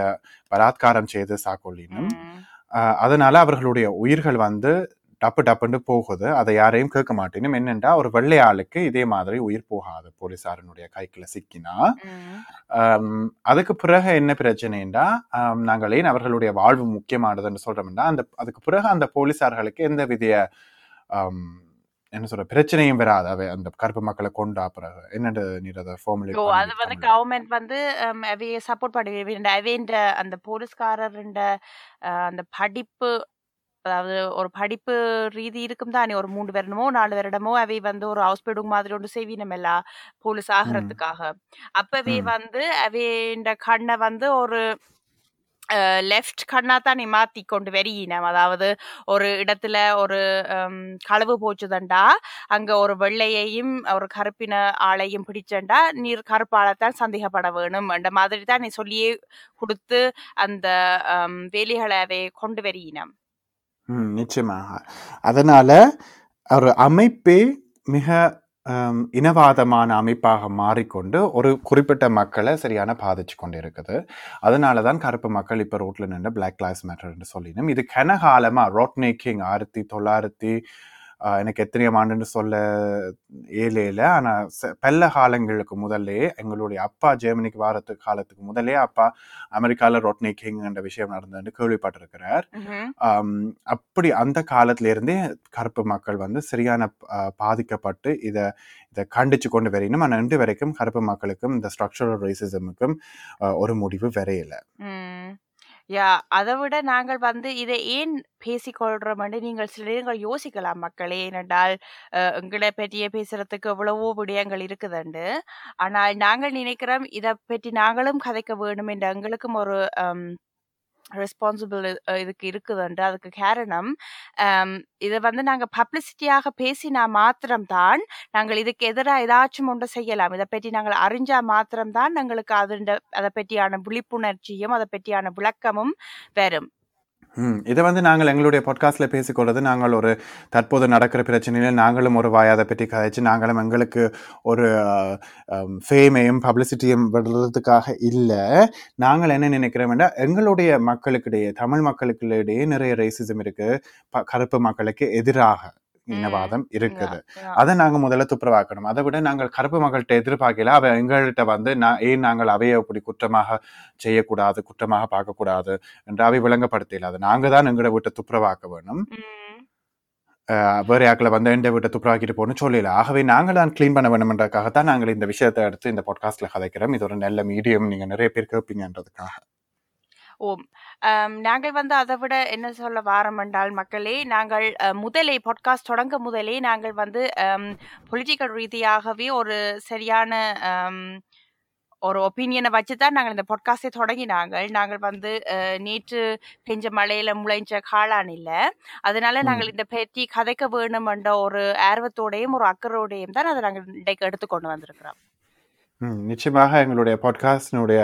பலாத்காரம் செய்து சாக்கொள்ளினும் அதனால அவர்களுடைய உயிர்கள் வந்து டப்பு டப்புன்னு போகுது. அதை யாரையும் கேட்க மாட்டேனும் என்னென்றா ஒரு வெள்ளை ஆளுக்கு இதே மாதிரி உயிர் போகாது போலீசாரனுடைய கைக்குள்ள சிக்கினா. அதுக்கு பிறகு என்ன பிரச்சனைண்டா ஆம், நாங்கள் ஏன் அவர்களுடைய வாழ்வு முக்கியமானதுன்னு சொல்றோம்னா அந்த அதுக்கு பிறகு அந்த போலீசார்களுக்கு எந்த வித ஆம், என்ன சொல்ற பிரச்சனையும் வராது. அவை அந்த கருப்பு மக்களை கொண்டா பிறகு. என்னண்டு நீர் அதை ஃபார்முலேட் அது வந்து கவர்மெண்ட் வந்து அவைய சப்போர்ட் பண்ணுவீங்க அவைன்ற அந்த போலீஸ்காரர்ன்ற அஹ், அந்த படிப்பு அதாவது ஒரு படிப்பு ரீதி இருக்கும் தானே? ஒரு மூன்று வருடமோ நாலு வருடமோ அவை வந்து ஒரு ஹவுஸ் பில்டிங் மாதிரி ஒன்று செய்வினம் எல்லாம் போலீஸ் ஆகிறதுக்காக. அப்பவே. வந்து அவைன்ற கண்ணை வந்து ஒரு லெஃப்ட் கண்ணா தான் மாத்தி கொண்டு வெறியினம். அதாவது ஒரு இடத்துல ஒரு களவு போச்சுதண்டா அங்க ஒரு வெள்ளையையும் ஒரு கருப்பின ஆளையும் பிடிச்சண்டா நீர் கருப்பாளைத்தான் சந்தேகப்பட வேணும் அந்த மாதிரி தான் நீ சொல்லியே கொடுத்து அந்த வேலைகளை அவை கொண்டு வெறியினம். ம், நிச்சயமாக. அதனால ஒரு அமைப்பே மிக இனவாதமான அமைப்பாக மாறிக்கொண்டு ஒரு குறிப்பிட்ட மக்களை சரியான பாதிச்சு கொண்டு இருக்குது அதனால தான் கருப்பு மக்கள் இப்போ ரோட்ல நின்று பிளாக் கிளாஸ் மேட்டர்னு சொல்லினோம் இது கனகாலமா ரோட் மேக்கிங் ஆயிரத்தி தொள்ளாயிரத்தி எனக்கு எத்தனையாம் ஆண்டுன்னு சொல்ல ஏழையில ஆனா ச- பல்ல காலங்களுக்கு முதல்லே எங்களுடைய அப்பா ஜெர்மனிக்கு வாரத்துக்கு காலத்துக்கு முதலே அப்பா அமெரிக்கால ரோட் மேக்கிங் என்ற விஷயம் நடந்ததுன்னு கேள்விப்பட்டிருக்கிறார். அப்படி அந்த காலத்துல இருந்தே கருப்பு மக்கள் வந்து சரியான பாதிக்கப்பட்டு இதை இதை கண்டிச்சு கொண்டு வரையணும். ஆனால் இன்று வரைக்கும் கருப்பு மக்களுக்கும் இந்த ஸ்ட்ரக்சரல் ரேசிசமுக்கும் ஒரு முடிவு வரையல. யா அதை விட நாங்கள் வந்து இதை ஏன் பேசிக்கொள்றோம்னு நீங்கள் சில நேரங்கள் யோசிக்கலாம் மக்களே. ஏனென்றால் அஹ், எங்களை பற்றியே பேசுறதுக்கு எவ்வளவோ விடயங்கள் இருக்குதுண்டு. ஆனால் நாங்கள் நினைக்கிறோம் இதை பற்றி நாங்களும் கதைக்க வேண்டும் என்ற எங்களுக்கும் ஒரு ரெஸ்பான்சிபிள் இதுக்கு இருக்குதுன்ற அதுக்கு காரணம் இதை வந்து நாங்கள் பப்ளிசிட்டியாக பேசினா மாத்திரம்தான் நாங்கள் இதுக்கு எதிராக ஏதாச்சும் ஒன்று செய்யலாம். இதை பற்றி நாங்கள் அறிஞ்சால் மாத்திரம்தான் எங்களுக்கு அது அதை பற்றியான விழிப்புணர்ச்சியும் அதை பற்றியான விளக்கமும் வரும். இதை வந்து நாங்கள் எங்களுடைய பாட்காஸ்ட்டில் பேசிக்கொள்வது நாங்கள் ஒரு தற்போது நடக்கிற பிரச்சனையில் நாங்களும் ஒரு வாயாத பற்றி கதைச்சு நாங்களும் எங்களுக்கு ஒரு ஃபேமையும் பப்ளிசிட்டியும் விடுறதுக்காக இல்லை. நாங்கள் என்ன நினைக்கிறோம்னா எங்களுடைய மக்களுக்கிடையே தமிழ் மக்களுக்கிடையே நிறைய ரேசிசம் இருக்குது ப- கருப்பு மக்களுக்கு எதிராக. இனவாதம் இருக்குது. அதை நாங்க முதல்ல துப்புரவாக்கணும். அதை விட நாங்கள் கருப்பு மக்கள்கிட்ட எதிர்பார்க்கல. அவ எங்கள்கிட்ட வந்து நான் ஏன் நாங்கள் அவையை அப்படி குற்றமாக செய்யக்கூடாது குற்றமாக பார்க்கக்கூடாது? என்று அவை விளங்கப்படுத்தல அது நாங்க தான் எங்களோட வீட்டை துப்புரவாக்க வேணும். வேற யாக்களை வந்து எந்த வீட்டை துப்புரவாக்கிட்டு போகணும்னு சொல்லல. ஆகவே நாங்கள் தான் க்ளீன் பண்ண வேணும்ன்றதுக்காகத்தான் நாங்கள் இந்த விஷயத்தை எடுத்து இந்த பாட்காஸ்ட்ல கதைக்கிறோம். இது ஒரு நல்ல மீடியம் நீங்க நிறைய பேர் கேட்பீங்கன்றதுக்காக ஓம் நாங்கள் வந்து அதை விட என்ன சொல்ல வாரம் என்றால் மக்களே நாங்கள் முதலே பாட்காஸ்ட் தொடங்க முதலே நாங்கள் வந்து பொலிட்டிக்கல் ரீதியாகவே ஒரு சரியான ஒரு ஒப்பீனியனை வச்சு தான் நாங்கள் இந்த பாட்காஸ்டை தொடங்கினாங்க நாங்கள் வந்து நேற்று பெஞ்ச மழையில முளைஞ்ச காளான் இல்லை. அதனால. நாங்கள் இந்த பற்றி கதைக்க வேணும் என்ற ஒரு ஆர்வத்தோடையும் ஒரு அக்கறையோடையும் தான் அதை நாங்கள் இன்றைக்கு எடுத்துக்கொண்டு வந்திருக்கிறோம். ம், நிச்சயமாக எங்களுடைய பாட்காஸ்டினுடைய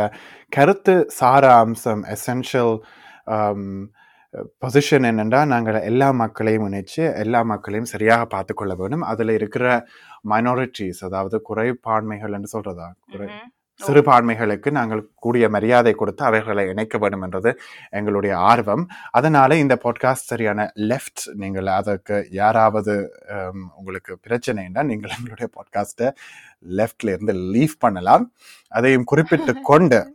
கருத்து சாராம்சம் எசென்ஷியல் பொசிஷன் um, என்னென்னா நாங்கள் எல்லா மக்களையும் இணைச்சு எல்லா மக்களையும் சரியாக பார்த்துக்கொள்ள வேணும் அதில் இருக்கிற மைனாரிட்டிஸ் அதாவது குறைபான்மைகள் என்று சொல்றதா? குறை சிறுபான்மைகளுக்கு நாங்கள் கூடிய மரியாதை கொடுத்து அவர்களை இணைக்க வேண்டும் என்றது எங்களுடைய ஆர்வம். அதனால இந்த பாட்காஸ்ட் சரியான லெஃப்ட் நீங்கள் அதற்கு யாராவது உங்களுக்கு பிரச்சனைன்னா நீங்கள் எங்களுடைய பாட்காஸ்ட்டை லெஃப்ட்ல இருந்து லீவ் பண்ணலாம். அதையும் குறிப்பிட்டு கொண்டு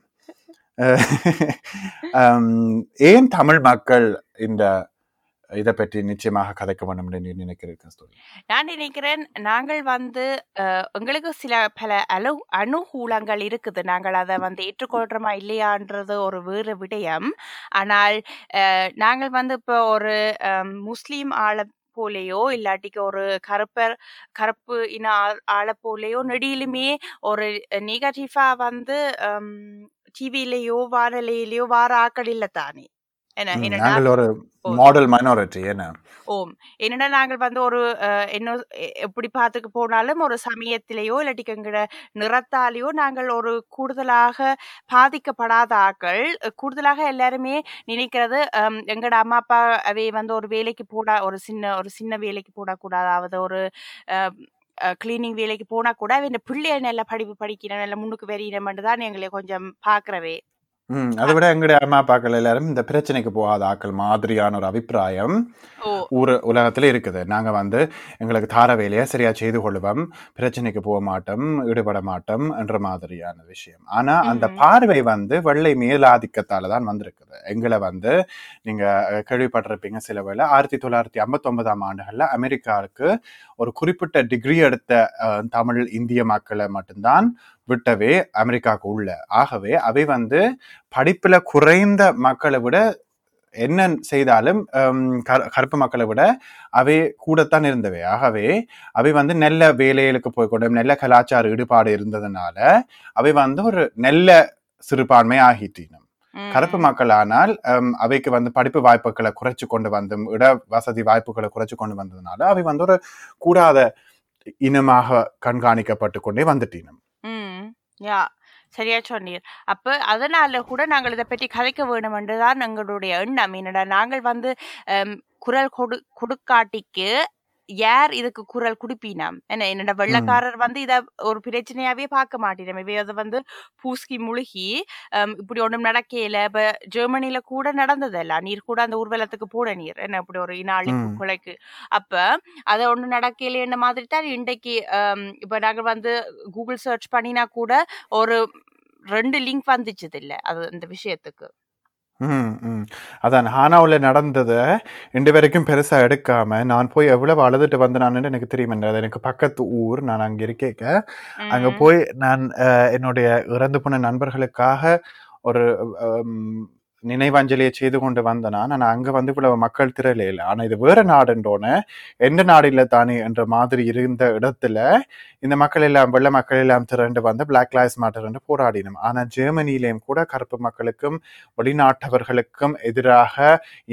ஏன் தமிழ் மக்கள் இந்த இதை பற்றி நிச்சயமாக கதைக்க வேண்டும் என்று நினைக்கிறேன் நான் நினைக்கிறேன் நாங்கள் வந்து எங்களுக்கு சில பல அலு அனுகூலங்கள் இருக்குது. நாங்கள் அதை வந்து ஏற்றுக்கொள்றோமா இல்லையான்றது ஒரு வேறு விடயம். ஆனால் நாங்கள் வந்து இப்போ ஒரு முஸ்லீம் ஆளை போலேயோ இல்லாட்டிக்கு ஒரு கருப்பர் கருப்பு இன ஆள்- ஆளை போலேயோ நெடியிலுமே ஒரு நெகட்டிவா வந்து டிவிலேயோ வானொலியிலேயோ வார ஆக்கள் இல்லை தானே. என்ன நாங்கள் ஒரு மாடல் மைனாரிட்டி என்ன? ஓம் என்னடா நாங்கள் வந்து ஒரு என்ன எப்படி பார்த்துக்க போனாலும் ஒரு சமயத்திலேயோ இல்லாட்டிக்கு எங்கட நிறத்தாலேயோ நாங்கள் ஒரு கூடுதலாக பாதிக்கப்படாத ஆக்கள். கூடுதலாக எல்லாருமே நினைக்கிறது எங்கட அம்மா அப்பா அவை வந்து ஒரு வேலைக்கு போடா ஒரு சின்ன ஒரு சின்ன வேலைக்கு போடக்கூடாது அதாவது ஒரு கிளீனிங் வேலைக்கு போனா கூட அவ இந்த பிள்ளைய நல்ல படிப்பு படிக்கணும் நல்ல முன்னுக்கு வெறியினமென்று தான் எங்களை கொஞ்சம் பார்க்கறவே ம் அதை விட எங்களுடைய அம்மா அப்பாக்கள் எல்லாரும் இந்த பிரச்சனைக்கு போகாத ஆக்கள் மாதிரியான ஒரு அபிப்பிராயம் ஓ. ஊர் உலகத்துல இருக்குது. நாங்க வந்து எங்களுக்கு தார வேலையை சரியா செய்து கொள்வோம் பிரச்சனைக்கு போக மாட்டோம் ஈடுபட மாட்டோம் என்ற மாதிரியான விஷயம். ஆனா அந்த பார்வை வந்து வெள்ளை மேலாதிக்கத்தால தான் வந்திருக்குது. எங்களை வந்து நீங்க கேள்விப்பட்டிருப்பீங்க சில வேளை. ஆயிரத்தி தொள்ளாயிரத்தி ஐம்பத்தி ஒன்பதாம் ஆண்டுகள்ல அமெரிக்காவுக்கு ஒரு குறிப்பிட்ட டிகிரி எடுத்த தமிழ் இந்திய மக்களை மட்டும்தான் விட்டவே அமெரிக்காவுக்கு உள்ள. ஆகவே அவை வந்து படிப்புல குறைந்த மக்களை விட என்ன செய்தாலும் கருப்பு மக்களை விட அவை கூடத்தான் இருந்தவை. ஆகவே அவை வந்து நல்ல வேலைகளுக்கு போய் கொண்டு நல்ல கலாச்சார ஈடுபாடு இருந்ததுனால அவை வந்து ஒரு நல்ல சிறுபான்மை ஆகிட்டினும். கருப்பு மக்களானால் அவைக்கு வந்து படிப்பு வாய்ப்புகளை குறைச்சு கொண்டு வந்தும் இட வசதி வாய்ப்புகளை குறைச்சு கொண்டு வந்ததுனால அவை வந்து ஒரு கூடாத இனமாக கண்காணிக்கப்பட்டு கொண்டே வந்துட்டினும். ம். யா சரியா சொன்னீர். அப்ப அதனால கூட நாங்கள் இதை பற்றி கதைக்க வேணும் என்றுதான் எங்களுடைய எண்ணம். என்னடா நாங்கள் வந்து குரல் கொடு கொடுக்காட்டிக்கு யார் இதுக்கு குரல் குடுப்பினாம் என்ன என்னோட வெள்ளக்காரர் வந்து இத ஒரு பிரச்சனையாவே பார்க்க மாட்டேன். இவை அதை வந்து பூஸ்கி முழுகி இப்படி ஒன்றும் நடக்கையில இப்ப ஜெர்மனில கூட நடந்ததல்ல. நீர் கூட அந்த ஊர்வலத்துக்கு போட நீர். என்ன இப்படி ஒரு இன அழிப்பு ம். கொலைக்கு. அப்ப அதை ஒண்ணு நடக்கையில என்ன மாதிரி தான் இன்றைக்கு இப்ப நாங்க வந்து கூகுள் சர்ச் பண்ணினா கூட ஒரு ரெண்டு லிங்க் வந்துச்சுது இல்ல அது இந்த விஷயத்துக்கு. அதான் ஹானாவில் நடந்ததை ரெண்டு வரைக்கும் பெருசாக எடுக்காம நான் போய் எவ்வளவு அழுதுட்டு வந்தேனான்னு எனக்கு தெரியும் அது எனக்கு பக்கத்து ஊர் நான் அங்கே இருக்கேக்க. அங்கே போய் நான் என்னுடைய இறந்து போன நண்பர்களுக்காக ஒரு நினைவஞ்சலியை செய்து கொண்டு வந்தனா. நான் அங்கே வந்து இவ்வளவு மக்கள் திரளே இல்லை. ஆனால் இது வேற நாடுன்றோன்னு எந்த நாடு தானே என்ற மாதிரி இருந்த இடத்துல இந்த மக்கள் எல்லாம் வெள்ள மக்கள் எல்லாம் திரண்டு வந்து பிளாக் லைஃப்ஸ் மேட்டர் என்று போராடினோம். ஆனால் ஜெர்மனியிலேயும் கூட கருப்பு மக்களுக்கும் வெளிநாட்டவர்களுக்கும் எதிராக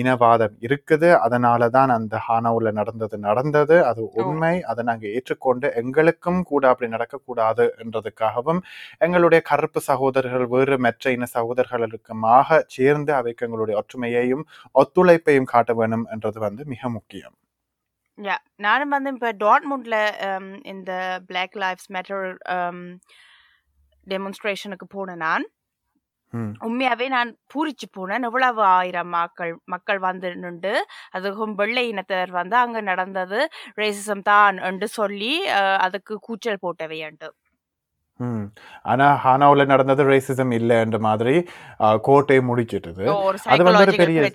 இனவாதம் இருக்குது. அதனால தான் அந்த ஹானோவில் நடந்தது நடந்தது. அது உண்மை. அதை நாங்கள் ஏற்றுக்கொண்டு எங்களுக்கும் கூட அப்படி நடக்கக்கூடாது என்றதுக்காகவும் எங்களுடைய கருப்பு சகோதரர்கள் வேறு மற்ற இன சகோதரர்களுக்குமாக சேர்ந்து அவைக்கு எங்களுடைய ஒற்றுமையையும் ஒத்துழைப்பையும் காட்ட வேணும் என்றது வந்து மிக முக்கியம். யா நானும் வந்து இப்ப டாட்முண்ட்ல இந்த பிளாக் லைஃப்ஸ் மேட்டர் டெமான்ஸ்ட்ரேஷனுக்கு போனேன் நான். உண்மையாவே நான் பூரிச்சு போனேன். எவ்வளவு ஆயிரம் மக்கள் மக்கள் வந்து நின்று அதுக்கும் வெள்ளை இனத்தவர் வந்து அங்க நடந்தது ரேசிசம் தான் என்று சொல்லி அதுக்கு கூச்சல் போட்டவையண்டு ஆனா ஹானாவுல நடந்தது ரேசிசம் இல்லைன்ற மாதிரி கோர்ட்டே முடிச்சிட்டது. அது வந்து ஒரு பெரிய மாதிரி.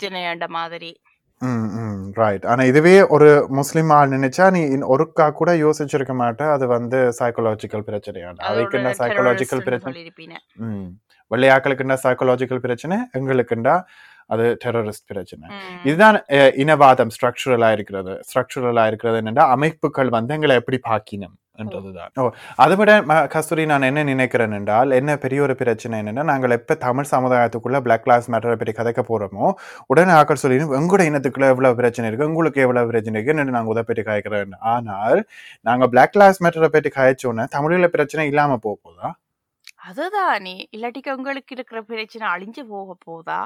ரைட் ஆனா இதுவே ஒரு முஸ்லிம் ஆள் நினைச்சா நீ ஒருக்கா கூட யோசிச்சிருக்க மாட்ட. அது வந்து சைக்கலாஜிக்கல் பிரச்சனையான அதோட அவைக்குண்டா சைக்கலாஜிக்கல் பிரச்சனை? ம். வெள்ளையாக்களுக்குண்டா சைக்கலாஜிக்கல் பிரச்சனை? எங்களுக்குண்டா அது டெரரிஸ்ட் பிரச்சனை. இதுதான் இனவாதம் ஸ்ட்ரக்சரலா இருக்கிறது. ஸ்ட்ரக்சரலா இருக்கிறது என்னன்னா அமைப்புகள் வந்து எங்களை எப்படி பாக்கினம் என்றதுதான் ஓ அதை விட கஸ்தூரி நான் என்ன நினைக்கிறேன் என்றால் என்ன பெரிய ஒரு பிரச்சனை என்னன்னா நாங்கள் எப்ப தமிழ் சமுதாயத்துக்குள்ள பிளாக் லாஸ் மேட்டரை பற்றி கதைக்க போறோமோ உடனே ஆக்கள் சொல்லி உங்களோட இனத்துக்குள்ள எவ்வளவு பிரச்சனை இருக்கு? உங்களுக்கு எவ்வளவு பிரச்சனை இருக்குன்னு நாங்க உதை பற்றி காய்க்கிறோம் ஆனால் நாங்க பிளாக் லாஸ் மேட்டரை பற்றி காய்ச்சோன்னே தமிழில பிரச்சனை இல்லாம போக போதா? அதுதானே இல்லாட்டிக்கு உங்களுக்கு இருக்கிற பிரச்சனை அழிஞ்சு போக போதா?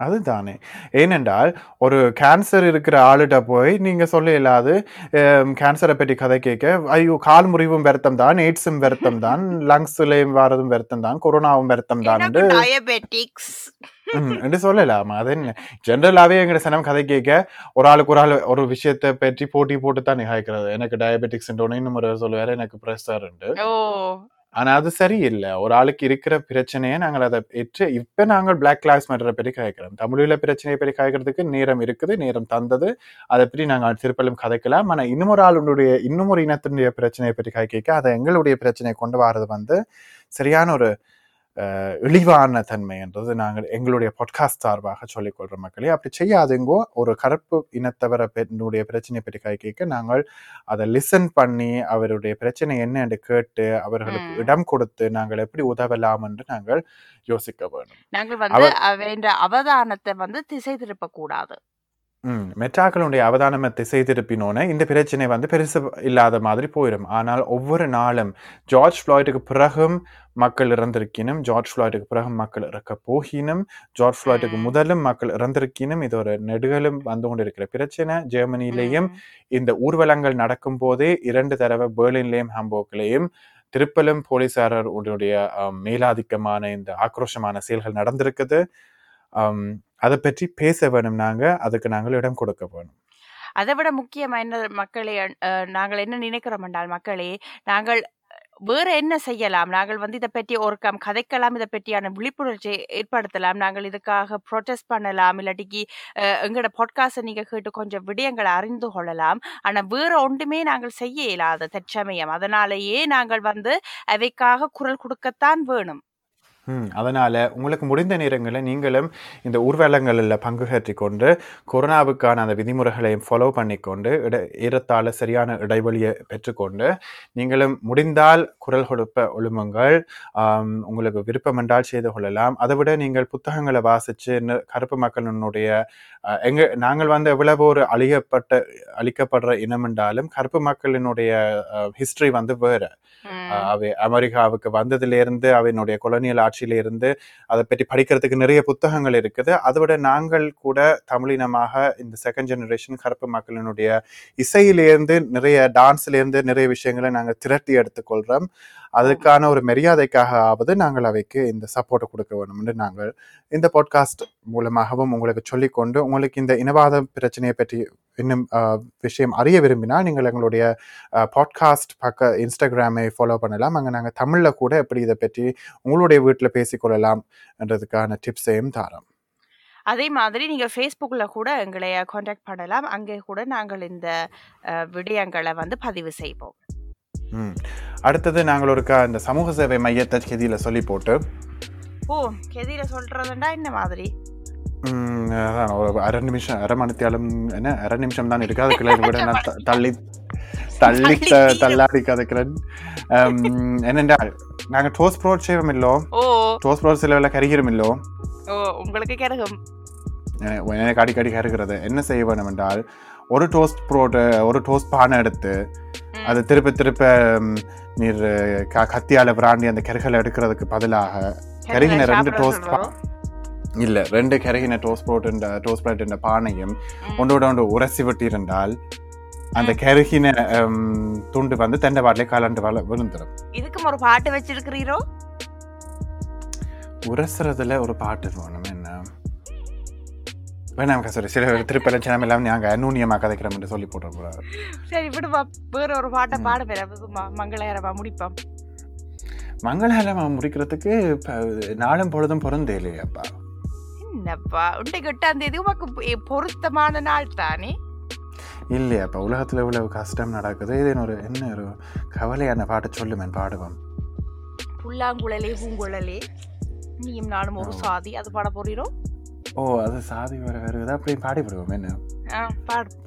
அதுதானே. ஏனென்றால் ஒரு கேன்சர் இருக்கிற ஆளுகிட்ட போய் நீங்க சொல்ல இல்லாது கேன்சரை பற்றி கதை கேட்க ஐயோ கால் முறிவும் வருத்தம் தான் எய்ட்ஸும் வருத்தம் தான் லங்ஸ்லயும் வரதும் வருத்தம் தான் கொரோனாவும் வருத்தம் தான் என்று சொல்லலாமா? அது என்ன? ஜென்ரலாவே எங்க சனம் கதை கேட்க ஒரு ஆளுக்கு ஒரு ஆள் ஒரு விஷயத்தை பற்றி போட்டி போட்டு தான் நிகாய்க்கிறது. எனக்கு டயபெட்டிக்ஸ் இன்னும் ஒரு சொல்லுவாரு எனக்கு ப்ரெஷர் ஓ. ஆனா அது சரியில்லை. ஒரு ஆளுக்கு இருக்கிற பிரச்சனையை நாங்கள் அதை ஏற்று இப்ப நாங்கள் பிளாக் கிளாஸ் மேட்டரை பற்றி கதைக்கிறோம். தமிழில பிரச்சனையை பற்றி கதைக்கிறதுக்கு நேரம் இருக்குது நேரம் தந்தது. அதை பற்றி நாங்கள் திருப்பலும் கதைக்கலாம். ஆனா இன்னொரு ஒரு ஆளுடைய இன்னும் ஒரு இனத்தினுடைய பிரச்சனையை பற்றி கதைக்க அதை எங்களுடைய பிரச்சனையை கொண்டு வர்றது வந்து சரியான ஒரு இழிவான தன்மை என்றது நாங்கள் எங்களுடைய பாட்காஸ்ட் சார்பாக சொல்லிக்கொள்ற மக்களே. அப்படி செய்யாதுங்கோ. ஒரு கருப்பு இனத்தவரை பெண்ணுடைய பிரச்சனையை பற்றி கை கேட்க நாங்கள் அதை லிசன் பண்ணி அவருடைய பிரச்சனை என்ன என்று கேட்டு அவர்களுக்கு. இடம் கொடுத்து நாங்கள் எப்படி உதவலாம் என்று நாங்கள் யோசிக்க வேணும். நாங்கள் வந்து அவதானத்தை வந்து திசை திருப்ப கூடாது ம் மெட்ராக்களுடைய அவதானமை திசை திருப்பினோன்னே இந்த பிரச்சனை வந்து பெருசு இல்லாத மாதிரி போயிடும் ஆனால் ஒவ்வொரு நாளும் ஜார்ஜ் ஃப்ளாய்டுக்கு பிறகும் மக்கள் இறந்திருக்கணும் ஜார்ஜ் ஃப்ளாய்டுக்கு பிறகும் மக்கள் இறக்க போகினும் ஜார்ஜ் ஃப்ளாய்டுக்கு. முதலும் மக்கள் இறந்திருக்கணும் இது ஒரு நெடுகளும் வந்து கொண்டிருக்கிற பிரச்சனை ஜெர்மனியிலேயும் ம். இந்த ஊர்வலங்கள் நடக்கும் போதே இரண்டு தடவை பெர்லின்லேயும் ஹாம்போக்லேயும் திருப்பலும் போலீசாரர் உடைய ஆம், மேலாதிக்கமான இந்த ஆக்ரோஷமான செயல்கள் நடந்திருக்குது அதை பற்றி பேச வேணும் நாங்கள் அதுக்கு நாங்கள் இடம் கொடுக்க வேணும். அதை விட முக்கியமாக என்ன மக்களே நாங்கள் என்ன நினைக்கிறோம் என்றால் மக்களே நாங்கள் வேறு என்ன செய்யலாம்? நாங்கள் வந்து இதை பற்றி ஒரு கம் கதைக்கலாம் இதை பற்றியான விழிப்புணர்ச்சி ஏற்படுத்தலாம். நாங்கள் இதுக்காக ப்ரொட்டஸ்ட் பண்ணலாம் இல்லாட்டிக்கு எங்களோட பாட்காஸ்டை நீங்கள் கேட்டு கொஞ்சம் விடயங்களை அறிந்து கொள்ளலாம். ஆனால் வேறு ஒன்றுமே நாங்கள் செய்ய இயலாது தற்சமயம். அதனாலேயே நாங்கள் வந்து அவைக்காக குரல் கொடுக்கத்தான் வேணும். அதனால உங்களுக்கு முடிந்த நேரங்களில் நீங்களும் இந்த ஊர்வலங்களில் பங்கு கொண்டு கொரோனாவுக்கான அந்த விதிமுறைகளையும் ஃபாலோ பண்ணிக்கொண்டு இட ஏறத்தாழ சரியான இடைவெளியை பெற்றுக்கொண்டு நீங்களும் முடிந்தால் குரல் கொடுப்ப ஒழுமுங்கள் ஆம், உங்களுக்கு விருப்பம் என்றால் செய்து கொள்ளலாம். அதை விட நீங்கள் புத்தகங்களை வாசித்து கருப்பு மக்களினுடைய எங்க நாங்கள் வந்து எவ்வளவு ஒரு அழியப்பட்ட அழிக்கப்படுற இனம் என்றாலும் கருப்பு மக்களினுடைய ஹிஸ்டரி வந்து வேற. அவை அமெரிக்காவுக்கு வந்ததிலிருந்து அவனுடைய கொலனியல் ஆட்சியில இருந்து அதை பற்றி படிக்கிறதுக்கு நிறைய புத்தகங்கள் இருக்குது. அதை விட நாங்கள் கூட தமிழினமாக இந்த செகண்ட் ஜெனரேஷன் கருப்பு மக்களினுடைய இசையிலேருந்து நிறைய டான்ஸ்லேருந்து நிறைய விஷயங்களை நாங்கள் திரட்டி எடுத்துக்கொள்கிறோம் அதுக்கான ஒரு மரியாதைக்காக ஆவது நாங்கள் அவைக்கு இந்த சப்போர்ட்டை கொடுக்க வேணும்னு என்று நாங்கள் இந்த பாட்காஸ்ட் மூலமாகவும் உங்களுக்கு சொல்லிக்கொண்டு உங்களுக்கு இந்த இனவாத பிரச்சனையை பற்றி இன்னும் விஷயம் அறிய விரும்பினால் நீங்கள் எங்களுடைய பாட்காஸ்ட் பக்க இன்ஸ்டாகிராமை ஃபாலோ பண்ணலாம். அங்கே நாங்கள் தமிழில் கூட எப்படி இதை பற்றி உங்களுடைய வீட்டில் பேசிக்கொள்ளலாம் என்றதுக்கான டிப்ஸையும் தாரோம். அதே மாதிரி நீங்க ஃபேஸ்புக்ல கூட எங்களை காண்டாக்ட் பண்ணலாம். அங்கே கூட நாங்கள் இந்த விடயங்களை வந்து பதிவு செய்வோம். ம். அடுத்தது நாங்கள் ஒருக்கா இந்த சமூக சேவை மையத்தை கெதியில் சொல்லி போட்டு. ஓ கெதியில சொல்றதுண்டா என்ன மாதிரி? அதான். ஒரு அரை நிமிஷம் அரை மணித்தியாலும் என்ன? அரை நிமிஷம் தான் இருக்கு. அதுக்குள்ள விட நான் தள்ளி தள்ளி தள்ளாடி கதைக்கிறேன். என்னென்றால் நாங்கள் டோஸ் ப்ரோட் செய்வோம் இல்லோ? டோஸ் ப்ரோட் சில கரிகிறோம் இல்லோ? உங்களுக்கு என- எனக்கு அடிக்கடி கருகிறது. என்ன செய்ய வேணும் என்றால் ஒரு டோஸ்ட் ப்ரோட்டு ஒரு டோஸ்ட் பானை எடுத்து. அது திருப்ப திருப்ப நீர் க கத்தியால விராண்டி அந்த கருகளை எடுக்கிறதுக்கு பதிலாக கருகின ரெண்டு டோஸ்ட். இல்ல ரெண்டு கருகின டோஸ்ட் ப்ரோட் டோஸ்ட் பிளேட் பானையும். ஒன்றோட ஒன்று உரசி விட்டிருந்தால் அந்த கருகின துண்டு வந்து தெண்டை வாட்டிலே கலண்டு வள விழுந்துடும் இதுக்கும் ஒரு பாட்டு வச்சிருக்கிறீரோ? உரசுறதுல ஒரு பாட்டு வேணும் என்ன? வேணாம் கசரி. சில திருப்பி சேனம் எல்லாம் நாங்கள் அநூன்யமாக கதைக்கிறோம் என்று சொல்லி போட்டுற போறாரு. சரி விடுவா வேற ஒரு பாட்டை பாட பேர மங்களகரமா முடிப்போம். மங்களகரமாக முடிக்கிறதுக்கு நாளும் பொழுதும் பொருந்தே இல்லையாப்பா என்னப்பா? உண்டைக்கு எட்டாம் தேதி உமக்கு பொருத்தமான நாள் தானே? இல்லையாப்பா உலகத்தில் இவ்வளவு கஷ்டம் நடக்குது. இது ஒரு என்ன ஒரு கவலையான பாட்டை சொல்லுமேன் பாடுவோம். புல்லாங்குழலே பூங்குழலே. நீயும் நானும் ஒரு சாதி அது பாட போறீரோ? ஓ அது சாதி வர வருது அப்படி பாடி விடுவோம் என்ன?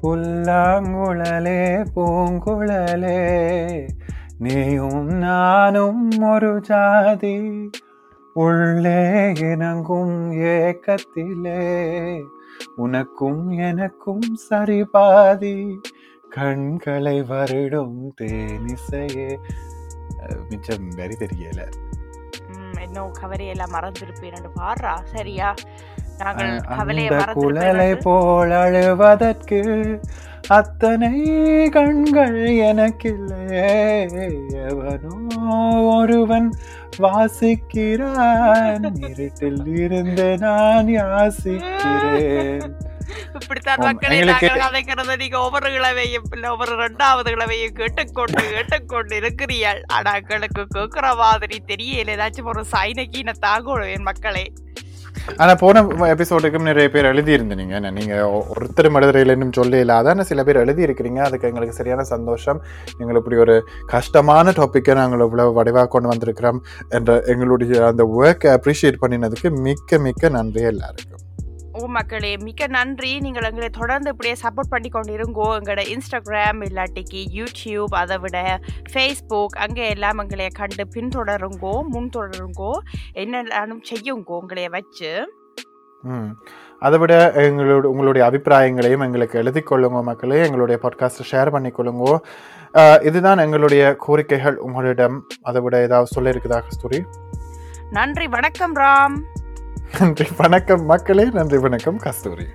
புல்லாங்குழலே பூங்குழலே நீயும் நானும் ஒரு ஜாதி உள்ளே இணங்கும் ஏக்கத்திலே உனக்கும் எனக்கும் சரி பாதி கண்களை வருடும் தேனிசையே. மிச்சம் வரி தெரியல. ம், கவரையெல்லாம் மறந்துருப்பேன். ரெண்டு பாடுறா? சரியா? அந்த குழலை போல் அழுவதற்கு அத்தனை கண்கள் எனக்கில்லையே எவனோ ஒருவன் வாசிக்கிறான். இருட்டில் இருந்து நான் யாசிக்கிறேன். இப்படித்தான் மக்களை நாங்கள் கதைக்கிறத நீங்க ஒவ்வொரு கிழமையும் இல்ல ஒவ்வொரு ரெண்டாவது கிழமையும் கேட்டுக்கொண்டு கேட்டுக்கொண்டு இருக்கிறீர்கள். ஆனா எங்களுக்கு கேட்கிற மாதிரி தெரியல. ஏதாச்சும் ஒரு சைனக்கீன தாங்கணும் என் மக்களே. ஆனால் போன எபிசோடுக்கு நிறைய பேர் எழுதியிருந்தீங்க. என்ன நீங்கள் ஒருத்தர் ஒருத்தரும் சொல்லி இன்னும் சொல்ல சில பேர் எழுதியிருக்கிறீங்க. அதுக்கு எங்களுக்கு சரியான சந்தோஷம். எங்களுக்கு இப்படி ஒரு கஷ்டமான டாப்பிக்கை நாங்கள் இவ்வளோ வடிவாக கொண்டு வந்திருக்கிறோம் என்ற எங்களுடைய அந்த ஒர்க்கை அப்ரிஷியேட் பண்ணினதுக்கு மிக்க மிக்க நன்றி எல்லாருக்கும். ஓ மக்களே மிக்க நன்றி. நீங்கள் எங்களை தொடர்ந்து இப்படியே சப்போர்ட் பண்ணி கொண்டு இருங்கோ எங்களோட இன்ஸ்டாகிராம் இல்லாட்டிக்கு யூடியூப் அதை விட ஃபேஸ்புக் அங்கே எல்லாம் எங்களை கண்டு பின்தொடருங்கோ முன்தொடருங்கோ. என்னெல்லாம் செய்யுங்கோ உங்களைய வச்சு. அதை விட எங்களோட உங்களுடைய அபிப்பிராயங்களையும் எங்களுக்கு எழுதி கொள்ளுங்க மக்களே. எங்களுடைய பாட்காஸ்ட்டை ஷேர் பண்ணிக்கொள்ளுங்க இதுதான் எங்களுடைய கோரிக்கைகள் உங்களிடம். அதை விட ஏதாவது சொல்ல இருக்குதா கஸ்தூரி? நன்றி வணக்கம் ராம். நன்றி வணக்கம் மக்களே நன்றி வணக்கம் கஸ்தூரி.